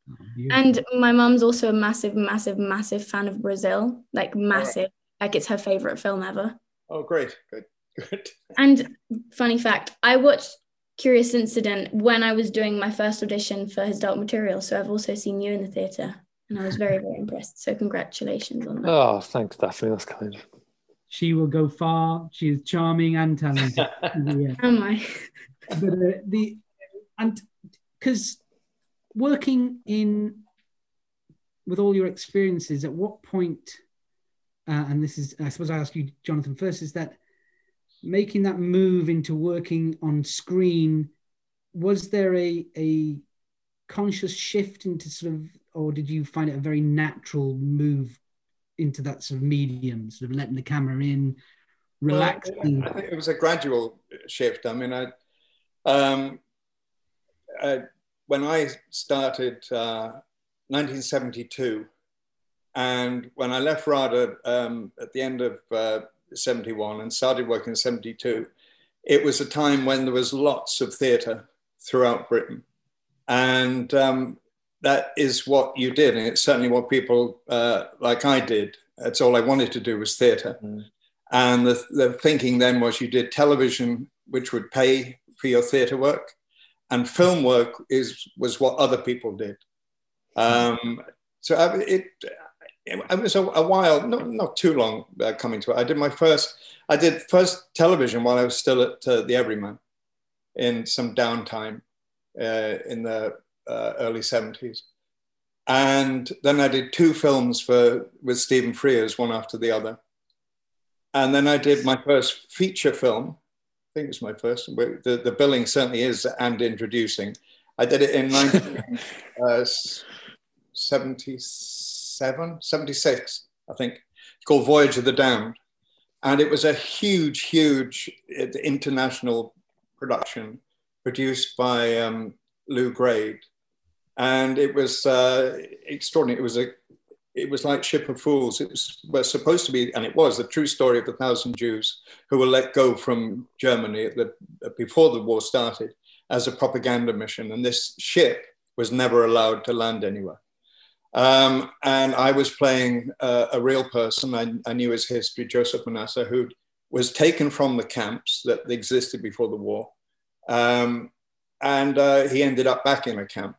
and my mom's also a massive, massive, massive fan of Brazil. Like massive. Right. Like it's her favorite film ever.
Oh, great. Good. Good.
And funny fact, I watched Curious Incident when I was doing my first audition for his Dark Material. So I've also seen you in the theatre and I was very, very impressed. So congratulations on that.
Oh, thanks, Dafne. That's kind.
She will go far. She is charming and talented.
yeah. Am I?
but uh, the and because working in with all your experiences, at what point? Uh, and this is, I suppose, I ask you, Jonathan, first. Is that making that move into working on screen? Was there a a conscious shift into sort of, or did you find it a very natural move into that sort of medium, sort of letting the camera in, relaxing?
Well, I think it was a gradual shift. I mean, I, um, I when I started uh, 1972, and when I left RADA um, at the end of uh, 71 and started working in 72, it was a time when there was lots of theatre throughout Britain. And um, that is what you did. And it's certainly what people uh, like I did. That's all I wanted to do was theatre. Mm. And the, the thinking then was you did television, which would pay for your theatre work, and film work is was what other people did. Um, so I, it, it was a, a, while, not, not too long uh, coming to it. I did my first, I did first television while I was still at uh, the Everyman in some downtime uh, in the uh, early 70s. And then I did two films for with Stephen Frears, one after the other. And then I did my first feature film. I think it's my first. The, the billing certainly is and introducing. I did it in 1977, uh, 76, I think. It's called Voyage of the Damned. And it was a huge, huge uh, international production produced by um, Lew Grade, and it was uh, extraordinary. It was a, it was like Ship of Fools. It was, was supposed to be, and it was the true story of the thousand Jews who were let go from Germany the, before the war started as a propaganda mission, and this ship was never allowed to land anywhere. Um, and I was playing uh, a real person. I, I, knew his history, Joseph Manasseh, who was taken from the camps that existed before the war um, and uh, he ended up back in a camp.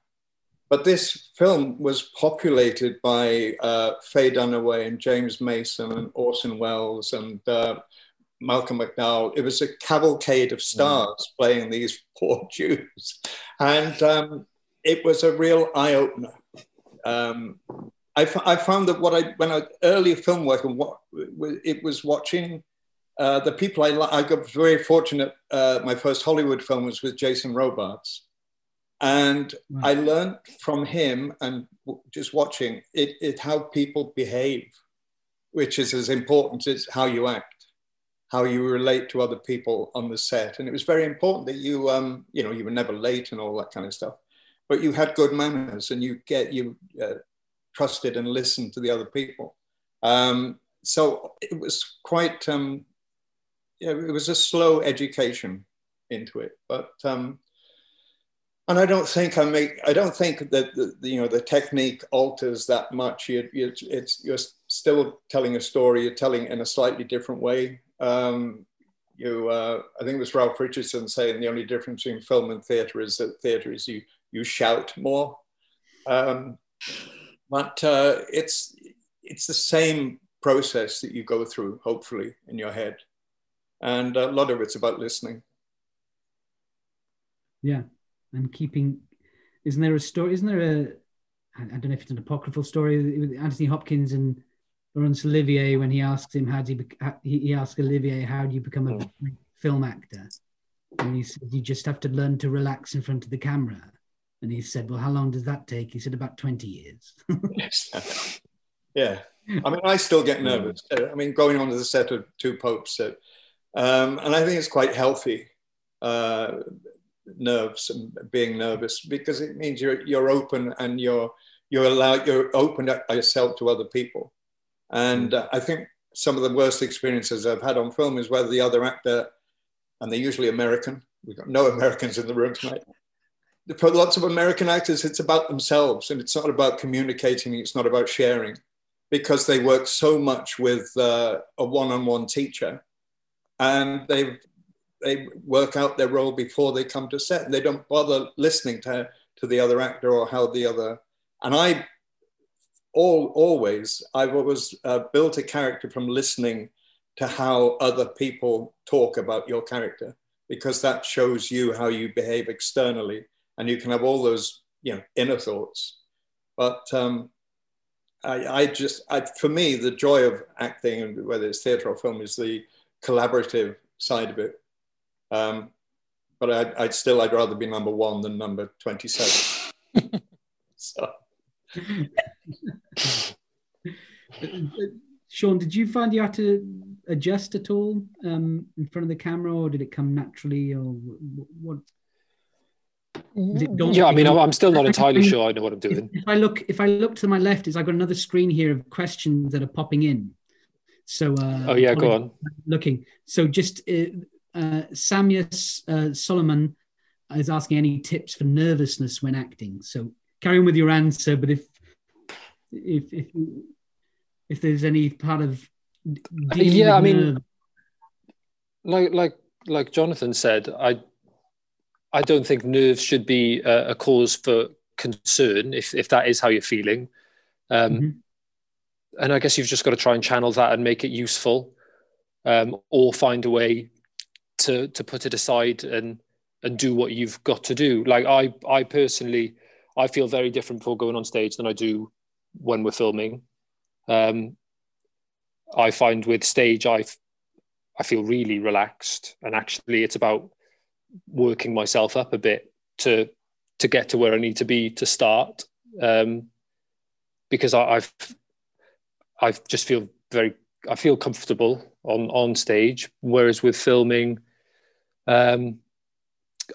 But this film was populated by uh, Faye Dunaway and James Mason and Orson Welles and uh, Malcolm McDowell. It was a cavalcade of stars mm. playing these poor Jews. And um, it was a real eye opener. Um, I, found that what I, when I early film work, and what it was watching uh, the people I, I got very fortunate. Uh, my first Hollywood film was with Jason Robards. And I learned from him and just watching it, it, how people behave, which is as important as how you act, how you relate to other people on the set. And it was very important that you, um, you know, you were never late and all that kind of stuff, but you had good manners and you get, you uh, trusted and listened to the other people. Um, so it was quite, um, yeah, it was a slow education into it. But um, and I don't think I make I don't think that the, you know the technique alters that much. You, you, it's you're still telling a story. You're telling in a slightly different way. Um, you, uh, I think it was Ralph Richardson saying the only difference between film and theatre is that theatre is you you shout more. Um, but uh, it's it's the same process that you go through, hopefully, in your head and a lot of it's about listening.
Yeah, and keeping. Isn't there a story? Isn't there a? I don't know if it's an apocryphal story with Anthony Hopkins and Laurence Olivier when he asks him how do you he, he asks Olivier how do you become a hmm. film actor, and he said you just have to learn to relax in front of the camera. And he said, "Well, how long does that take?" He said, "About twenty years."
yes. Yeah. I mean, I still get nervous. I mean, going on to the set of Two Popes, uh, um, and I think it's quite healthy uh, nerves and being nervous because it means you're, you're open and you're, you're allowed, you're open yourself to other people. And uh, I think some of the worst experiences I've had on film is where the other actor, and they're usually American, we've got no Americans in the room tonight, for lots of American actors, it's about themselves and it's not about communicating, it's not about sharing because they work so much with uh, a one on one teacher and they they work out their role before they come to set and they don't bother listening to, to the other actor or how the other. And I all always, I've always uh, built a character from listening to how other people talk about your character because that shows you how you behave externally and you can have all those you know inner thoughts but um, I, I, just I, for me the joy of acting and whether it's theatre or film is the collaborative side of it um, but I'd, I'd, still i'd rather be number one than number 27 so
Siôn, did you find you had to adjust at all um, in front of the camera, or did it come naturally, or what?
Yeah, I mean, I'm still not entirely sure I know what I'm doing.
If, if, I look, if I look to my left, is I've got another screen here of questions that are popping in. So, uh,
oh yeah, go on.
Looking. So, just uh, uh, Samia uh, Solomon is asking any tips for nervousness when acting. So, carry on with your answer. But if if if if there's any part of
yeah, I mean, like like like Jonathan said, I I don't think nerves should be a, a cause for concern if if that is how you're feeling. Um, mm-hmm. And I guess you've just got to try and channel that and make it useful, um, or find a way to to put it aside and and do what you've got to do. Like I I personally, I feel very different before going on stage than I do when we're filming. Um, I find with stage, I I feel really relaxed, and actually, it's about working myself up a bit to to get to where I need to be to start. Um, because I, I've I just feel very I feel comfortable on on stage, whereas with filming, um,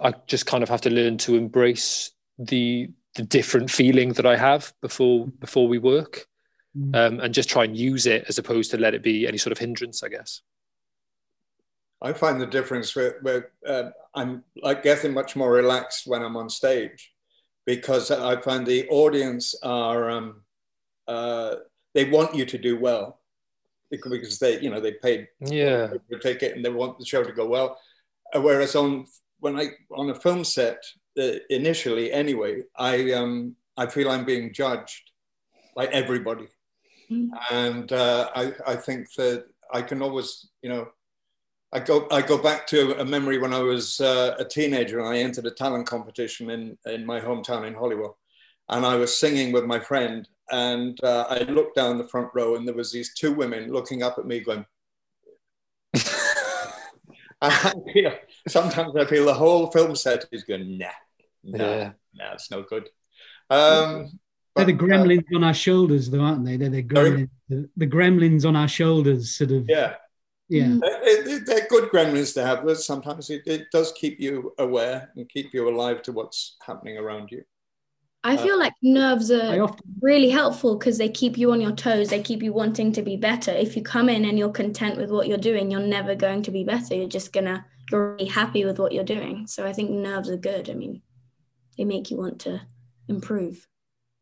I just kind of have to learn to embrace the the different feeling that I have before before we work mm. um, and just try and use it as opposed to let it be any sort of hindrance, I guess.
I find the difference where, where uh, I'm like getting much more relaxed when I'm on stage because I find the audience are um, uh, they want you to do well because they you know they paid
yeah
to take it and they want the show to go well. Uh, whereas on when I on a film set uh, initially anyway, I um, I feel I'm being judged by everybody. Mm. And uh, I, I think that I can always, you know, I go, I go back to a memory when I was uh, a teenager and I entered a talent competition in, in my hometown in Holywell. And I was singing with my friend and uh, I looked down the front row and there was these two women looking up at me going, I feel, sometimes I feel the whole film set is going, nah, nah, yeah. nah, it's no good. Um,
they're the gremlins uh, on our shoulders, though, aren't they? They're the gremlins, the, the, gremlins on our shoulders, sort of.
Yeah.
Yeah.
Mm. They're good gremlins to have, but sometimes it, it does keep you aware and keep you alive to what's happening around you.
I feel uh, like nerves are often... really helpful because they keep you on your toes. They keep you wanting to be better. If you come in and you're content with what you're doing, you're never going to be better. You're just gonna you're really happy with what you're doing. So I think nerves are good. I mean, they make you want to improve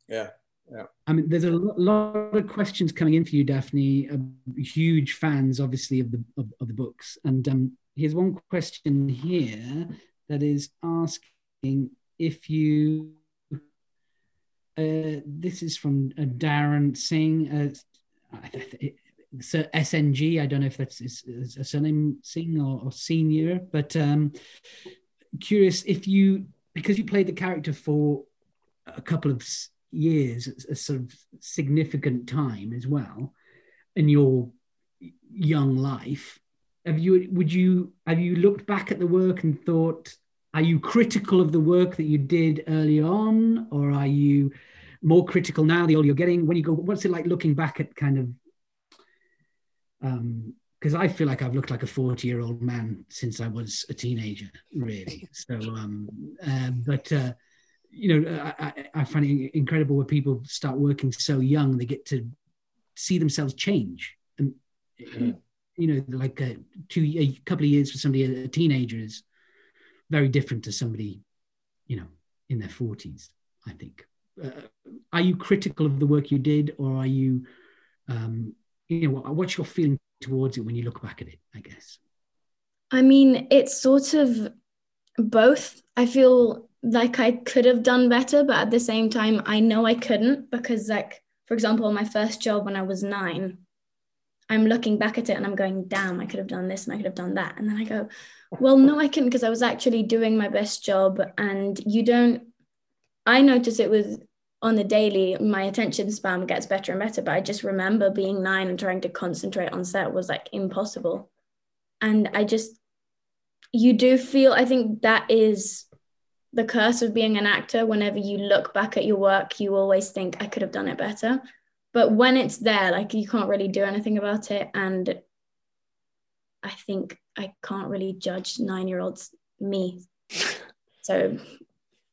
yeah yeah
i mean there's a lot of questions coming in for you dafne uh, huge fans obviously of the of, of the books and um, here's one question here that is asking if you uh, this is from uh, darren singh uh, so SNG. I don't know if that's a surname Singh or, or senior, but um, curious if you because you played the character for a couple of years, a sort of significant time as well in your young life. Have you would you have you looked back at the work and thought, are you critical of the work that you did early on, or are you more critical now the older you're getting? When you go, what's it like looking back at kind of um because I feel like I've looked like a 40 year old man since I was a teenager, really. So, um, uh, but uh, you know, I, I, find it incredible where people start working so young, they get to see themselves change. And, mm. you know, like a, two, a couple of years for somebody, a teenager is very different to somebody, you know, in their 40s, I think. Uh, are you critical of the work you did, or are you, um, you know, what's your feeling towards it when you look back at it, I guess?
I mean, it's sort of both. I feel like I could have done better, but at the same time, I know I couldn't because, like, for example, my first job when I was nine, I'm looking back at it and I'm going, damn, I could have done this and I could have done that. And then I go, well, no, I couldn't because I was actually doing my best job. And you don't, I notice it was on the daily, my attention span gets better and better. But I just remember being nine and trying to concentrate on set was like impossible. And I just, you do feel, I think that is the curse of being an actor. Whenever you look back at your work, you always think, I could have done it better but when it's there like you can't really do anything about it. And i think i can't really judge nine year olds me. So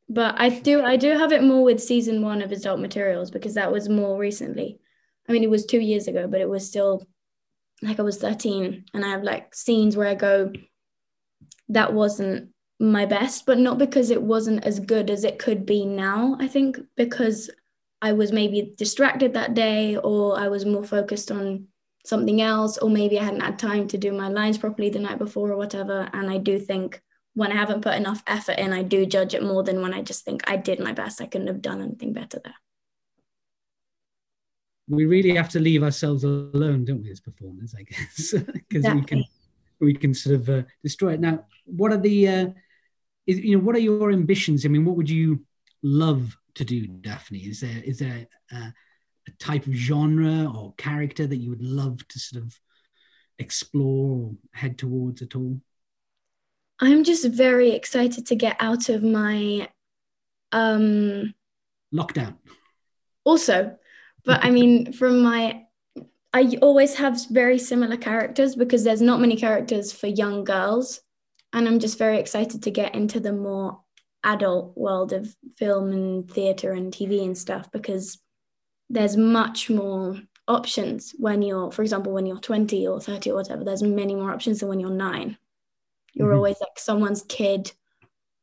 but i do i do have it more with season one of His Dark Materials because that was more recently. I mean it was two years ago but it was still like i was 13 and i have like scenes where i go that wasn't my best but not because it wasn't as good as it could be now i think because I was maybe distracted that day, or I was more focused on something else, or maybe I hadn't had time to do my lines properly the night before, or whatever. And I do think when I haven't put enough effort in, I do judge it more than when I just think I did my best. I couldn't have done anything better there.
We really have to leave ourselves alone, don't we, as performers? I guess, because exactly. we can we can sort of uh, destroy it. Now, what are the uh, is, you know what are your ambitions? I mean, what would you love to do, Dafne? Is there is there a, a type of genre or character that you would love to sort of explore or head towards at all?
I'm just very excited to get out of my um
lockdown.
Also, but I mean from my I always have very similar characters because there's not many characters for young girls and I'm just very excited to get into the more adult world of film and theatre and TV and stuff because there's much more options when you're, for example, when you're 20 or 30 or whatever, there's many more options than when you're nine. You're mm-hmm. always like someone's kid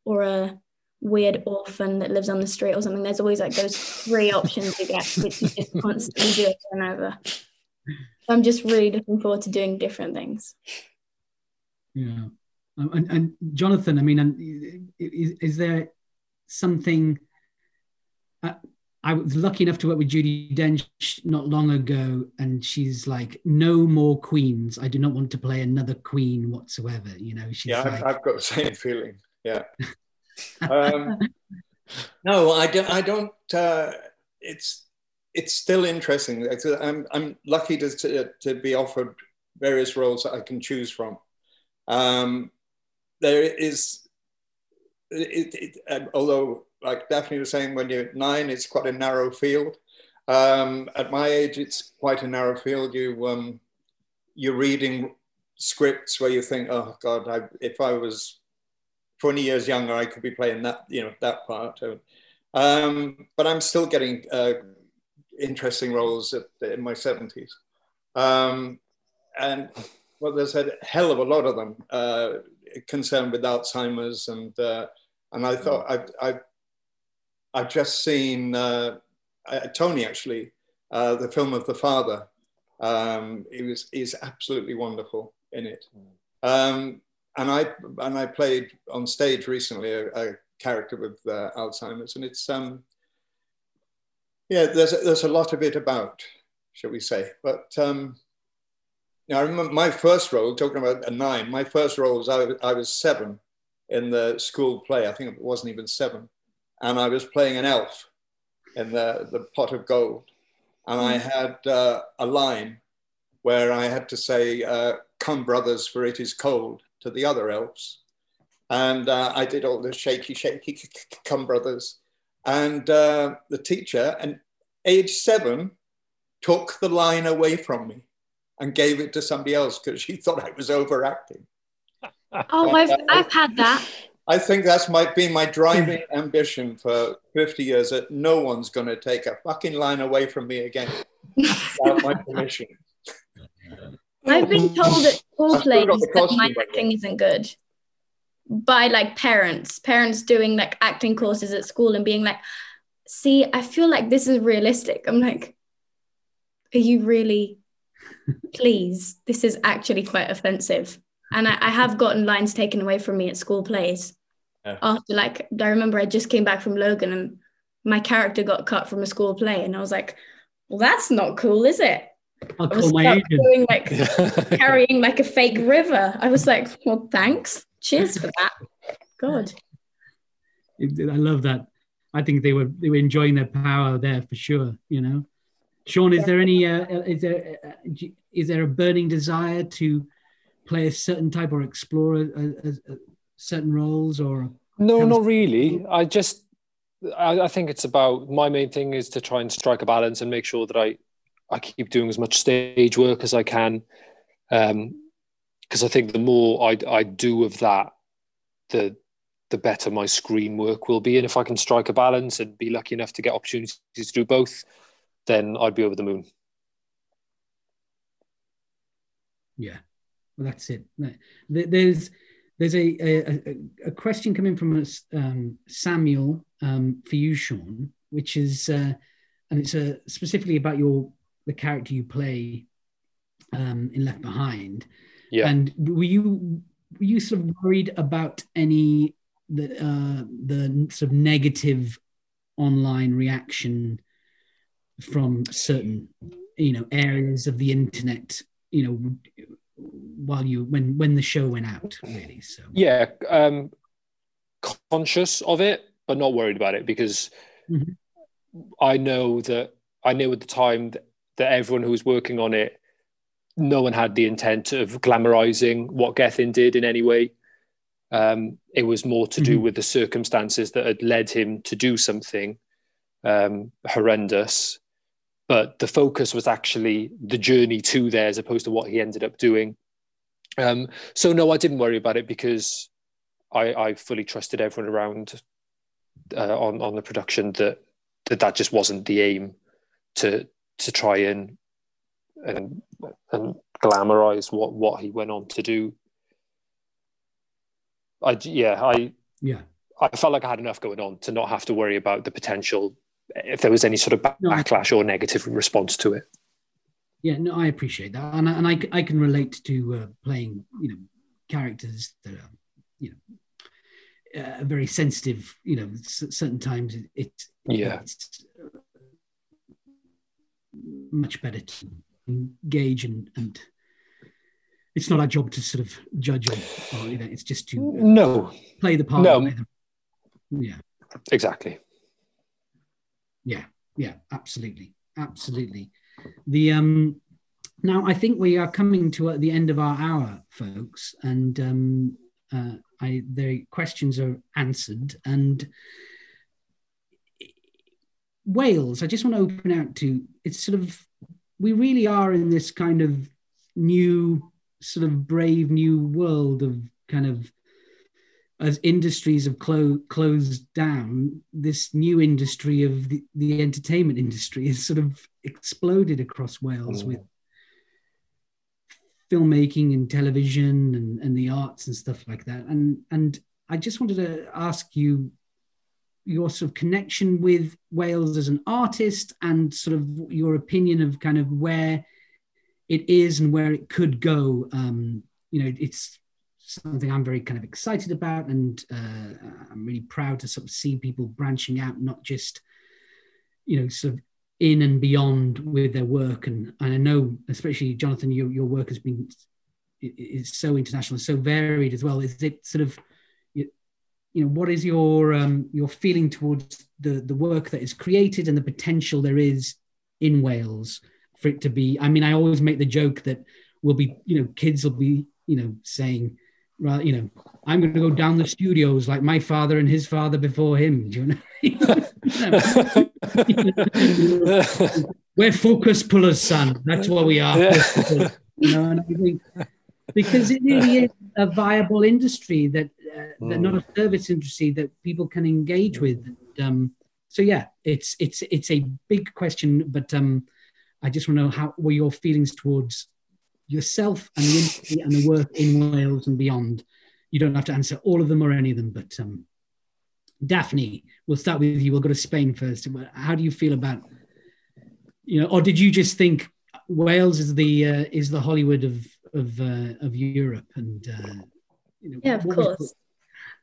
or a weird orphan that lives on the street or something. There's always like those three options you get, which you just constantly do over and over. So I'm just really looking forward to doing different things.
Yeah. Um, and, and, Jonathan, I mean, is, is there something? Uh, I was lucky enough to work with Judi Dench not long ago, and she's like, "No more queens. I do not want to play another queen whatsoever." You know, she's
yeah,
like,
I've, I've got the same feeling. Yeah. um, no, I don't. I don't. Uh, it's it's still interesting. I'm I'm lucky to, to, to be offered various roles that I can choose from. Um, there is, it, it, um, although like Dafne was saying, when you're nine, it's quite a narrow field. Um, at my age, it's quite a narrow field. You, um, you're reading scripts where you think, oh God, I, if I was 20 years younger, I could be playing that, you know, that part. Um, but I'm still getting uh, interesting roles at, in my 70s. Um, and well, there's a hell of a lot of them. Uh, concerned with Alzheimer's, and uh, and I thought I I I've just seen uh, uh, Tony actually uh, the film of the father. Um, he was he's absolutely wonderful in it, um, and I and I played on stage recently a, a character with uh, Alzheimer's, and it's um yeah there's a, there's a lot of it about, shall we say, but. Um, now, I remember my first role, talking about a nine, my first role was I, I was seven in the school play. I think it wasn't even seven. And I was playing an elf in the, the pot of gold. And I mm. had uh, a line where I had to say, uh, Come, brothers, for it is cold to the other elves. And uh, I did all the shaky, shaky, come, brothers. And uh, the teacher, and age seven, took the line away from me and gave it to somebody else because she thought I was overacting.
Oh, I've, I've had that.
I think that's might be my driving ambition for 50 years that no one's going to take a fucking line away from me again without my permission.
I've been told at school plays that my acting isn't good by like parents, parents doing like acting courses at school and being like, see, I feel like this is realistic. I'm like, are you really? Please, this is actually quite offensive. And I, I have gotten lines taken away from me at school plays. Yeah. After like, I remember I just came back from Logan and my character got cut from a school play, and I was like, well, that's not cool, is it?
I'll call my agent. Doing,
like carrying like a fake river. I was like, well, thanks. Cheers for that. God.
I love that. I think they were they were enjoying their power there for sure. You know, Siôn, is there any uh, is there uh, is there a burning desire to play a certain type or explore a, a, a certain roles or?
No, not really. I just I, I think it's about my main thing is to try and strike a balance and make sure that I I keep doing as much stage work as I can. Um, because I think the more I, I do of that, the the better my screen work will be. And if I can strike a balance and be lucky enough to get opportunities to do both, then I'd be over the moon.
Yeah, well, that's it. There's there's a a, a question coming from um, Samuel um, for you, Siôn, which is uh, and it's uh, specifically about your the character you play um, in Left Behind.
Yeah.
And were you were you sort of worried about any the uh, the sort of negative online reaction from certain you know areas of the internet you know while you when when the show went out really so
yeah um conscious of it but not worried about it because mm-hmm. i know that i knew at the time that, that everyone who was working on it no one had the intent of glamorizing what Gethin did in any way. Um, it was more to do mm-hmm. with the circumstances that had led him to do something um, horrendous. But the focus was actually the journey to there as opposed to what he ended up doing. Um, so, no, I didn't worry about it because I, I fully trusted everyone around uh, on, on the production that, that that just wasn't the aim to, to try and and and glamorize what what he went on to do. I yeah I
yeah
I felt like I had enough going on to not have to worry about the potential if there was any sort of backlash no. or negative response to it.
Yeah, no, I appreciate that, and and I, I can relate to uh, playing you know characters that are you know uh, very sensitive. You know, certain times it, it
yeah
it's much better to engage and, and it's not our job to sort of judge or, or you know, it's just to
uh, no
play the part.
No.
The, yeah.
Exactly.
Yeah. Yeah. Absolutely. Absolutely. The um. Now I think we are coming to uh, the end of our hour, folks, and um, uh, I the questions are answered and. Wales, I just want to open out to it's sort of we really are in this kind of new, sort of brave new world of kind of as industries have clo- closed down, this new industry of the, the entertainment industry has sort of exploded across Wales mm. with filmmaking and television and, and the arts and stuff like that. And and I just wanted to ask you your sort of connection with Wales as an artist and sort of your opinion of kind of where it is and where it could go. Um, you know, it's something I'm very kind of excited about, and uh, I'm really proud to sort of see people branching out, not just you know, sort of in and beyond with their work. And, and I know, especially Jonathan, your your work has been is so international, so varied as well. Is it sort of you know what is your um, your feeling towards the the work that is created and the potential there is in Wales for it to be I mean I always make the joke that we'll be you know kids will be you know saying right you know I'm going to go down the studios like my father and his father before him do you know we're focus pullers son that's what we are yeah. you know and I think because it really is a viable industry that uh, mm. not a service industry that people can engage with. Um, so yeah, it's it's it's a big question, but um, I just want to know how were your feelings towards yourself and the industry and the work in Wales and beyond. you don't have to answer all of them or any of them, but um, Dafne, we'll start with you. We'll go to Spain first. How do you feel about, you know, or did you just think Wales is the uh, is the Hollywood of of uh, of Europe and uh,
you know, yeah, of course.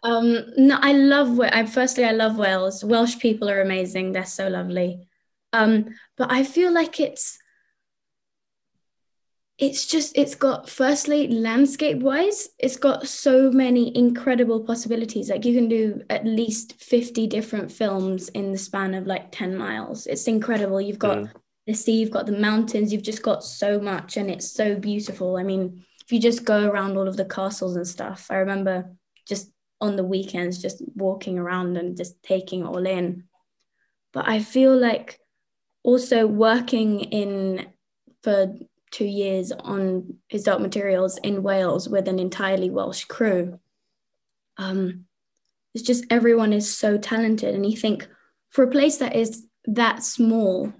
Um, no, I love. I firstly, I love Wales. Welsh people are amazing. They're so lovely. Um, but I feel like it's it's just it's got firstly landscape wise it's got so many incredible possibilities. Like you can do at least 50 different films in the span of like 10 miles. It's incredible. You've got mm. the sea you've got the mountains you've just got so much and it's so beautiful. I mean if you just go around all of the castles and stuff i remember just on the weekends just walking around and just taking it all in. But i feel like also working in for two years on his dark materials in Wales with an entirely Welsh crew. Um, it's just everyone is so talented, and you think for a place that is that small,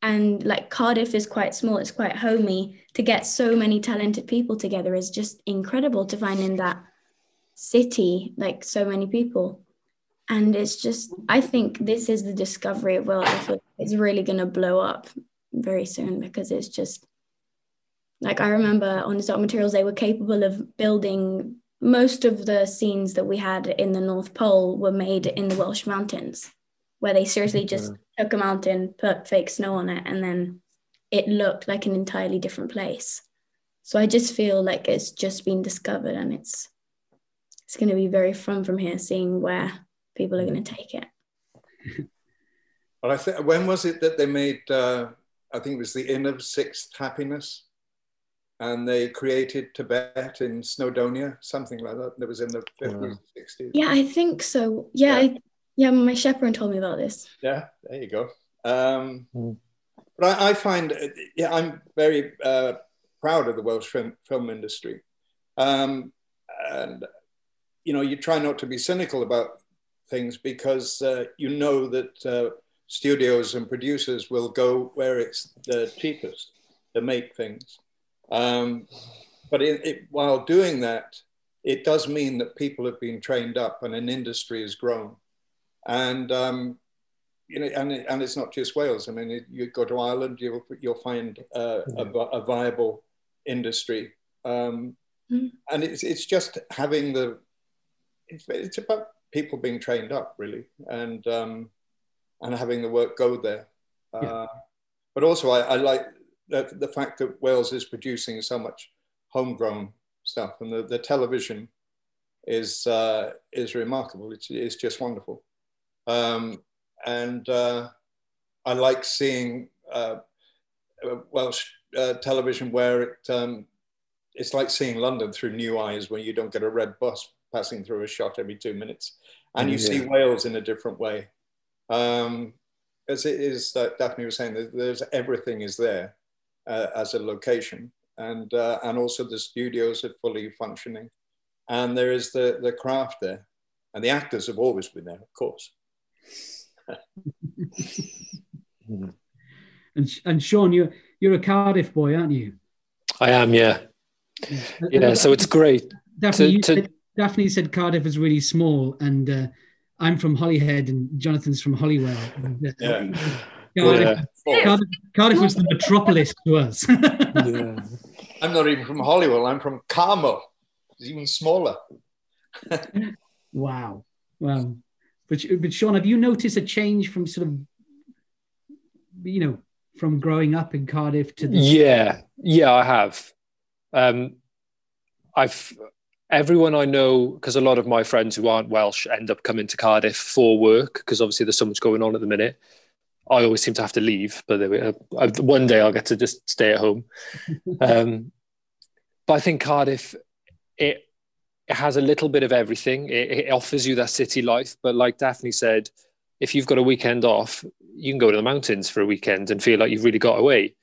and like Cardiff is quite small, it's quite homey. To get so many talented people together is just incredible to find in that city, like so many people. And it's just, I think this is the discovery of Wales. It's really going to blow up very soon because it's just like I remember on the Dark Materials they were capable of building most of the scenes that we had in the North Pole were made in the Welsh mountains, where they seriously just yeah. took a mountain, put fake snow on it, and then it looked like an entirely different place. So I just feel like it's just been discovered, and it's it's going to be very fun from here, seeing where people are going to take it.
Well, I think when was it that they made? Uh, I think it was the Inn of Sixth Happiness and they created Tibet in Snowdonia, something like that. That was in the 50s, 60s.
Yeah, I think so. Yeah, yeah, I, yeah, my chaperone told me about this.
Yeah, there you go. Um, mm. But I, I, find, yeah, I'm very uh, proud of the Welsh film, film industry. Um, and, you know, you try not to be cynical about things because uh, you know that uh, studios and producers will go where it's the cheapest to make things. Um, but it, it, while doing that, it does mean that people have been trained up and an industry has grown. And, um, you know, and, and it's not just Wales. I mean, you go to Ireland, you'll, you'll find uh, a, a, viable industry. Um, mm. And it's, it's just having the, it's, it's about people being trained up really and, um, and having the work go there. Uh, yeah. But also I, I like the, the fact that Wales is producing so much homegrown stuff and the, the television is uh, is remarkable. It's, it's just wonderful. Um, and uh, I like seeing uh, Welsh uh, television where it, um, it's like seeing London through new eyes when you don't get a red bus passing through a shot every two minutes. And you yeah. see Wales in a different way. Um, as it is, that Dafne was saying, there's everything is there as a location, and uh, and also the studios are fully functioning, and there is the the craft there, and the actors have always been there, of course.
and and Siôn, you're you're a Cardiff boy, aren't you?
I am, yeah. Yeah, so it's great.
Dafne, to, to... Said, Dafne said Cardiff is really small, and uh, I'm from Holyhead, and Jonathan's from Holywell. Uh, yeah. Cardiff, yeah. Cardiff, Cardiff was the metropolis to us.
yeah. I'm not even from Holywell. I'm from Carmel. It's even smaller.
wow. Wow. But, but Siôn, have you noticed a change from sort of, you know, from growing up in Cardiff to
the- yeah, yeah, I have. Um, I've everyone I know because a lot of my friends who aren't Welsh end up coming to Cardiff for work because obviously there's so much going on at the minute. I always seem to have to leave, but there, uh, one day I'll get to just stay at home. um, but I think Cardiff, it, it has a little bit of everything. It, it, offers you that city life, but like Dafne said, if you've got a weekend off, you can go to the mountains for a weekend and feel like you've really got away.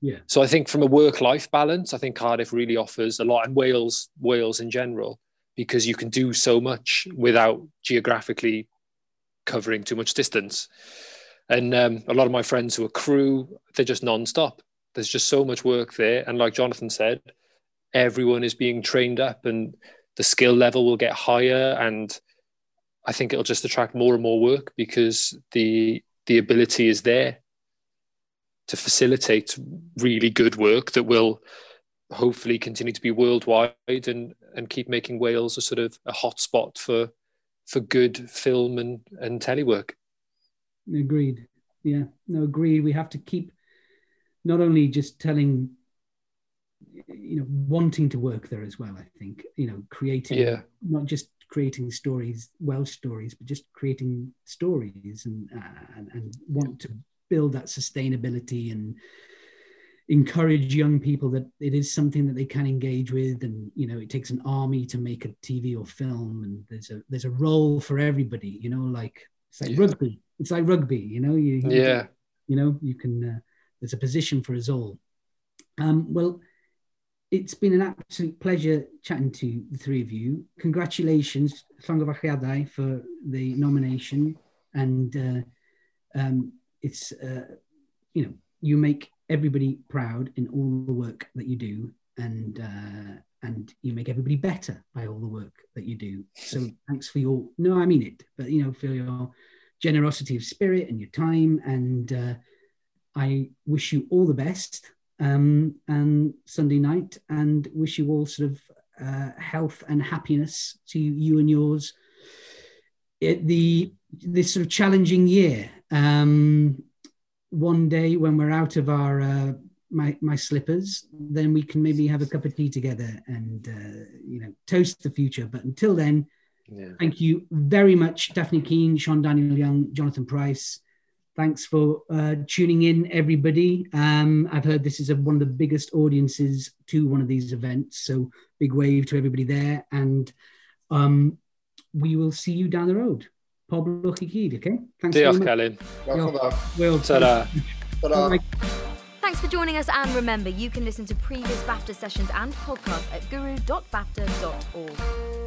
Yeah.
So I think from a work-life balance, I think Cardiff really offers a lot, and Wales, Wales in general, because you can do so much without geographically covering too much distance. And um, a lot of my friends who are crew, they're just non-stop. There's just so much work there. And like Jonathan said, everyone is being trained up. And the skill level will get higher and I think it'll just attract more and more work because the the ability is there to facilitate really good work that will hopefully continue to be worldwide and and keep making Wales a sort of a hotspot for for good film and and telework.
Agreed. Yeah. No, agreed. We have to keep not only just telling you know wanting to work there as well i think you know creating
yeah
not just creating stories welsh stories but just creating stories and uh, and, and want to build that sustainability and encourage young people that it is something that they can engage with and you know it takes an army to make a tv or film and there's a there's a role for everybody you know like it's like yeah. rugby it's like rugby you know you,
you yeah
you know you can uh, there's a position for us all um well it's been an absolute pleasure chatting to the three of you. Congratulations, Llongyfarchiadau, for the nomination. And uh, um, it's, uh, you know, you make everybody proud in all the work that you do. And, uh, and you make everybody better by all the work that you do. So thanks for your, no, I mean it, but, you know, for your generosity of spirit and your time. And uh, I wish you all the best um, and Sunday night, and wish you all sort of uh, health and happiness to you and yours. It, the this sort of challenging year. Um, one day when we're out of our uh, my my slippers, then we can maybe have a cup of tea together and uh, you know toast the future. But until then, yeah. thank you very much, Dafne Keen, Siôn Daniel Young, Jonathan Pryce. Thanks for uh, tuning in, everybody. Um, I've heard this is a, one of the biggest audiences to one of these events, so big wave to everybody there. And um, we will see you down the road. Poblwch i okay?
Thanks Diolch, Celyn.
Will.
Ta-da.
Ta-da.
Thanks for joining us, and remember, you can listen to previous BAFTA sessions and podcasts at guru.bafta.org.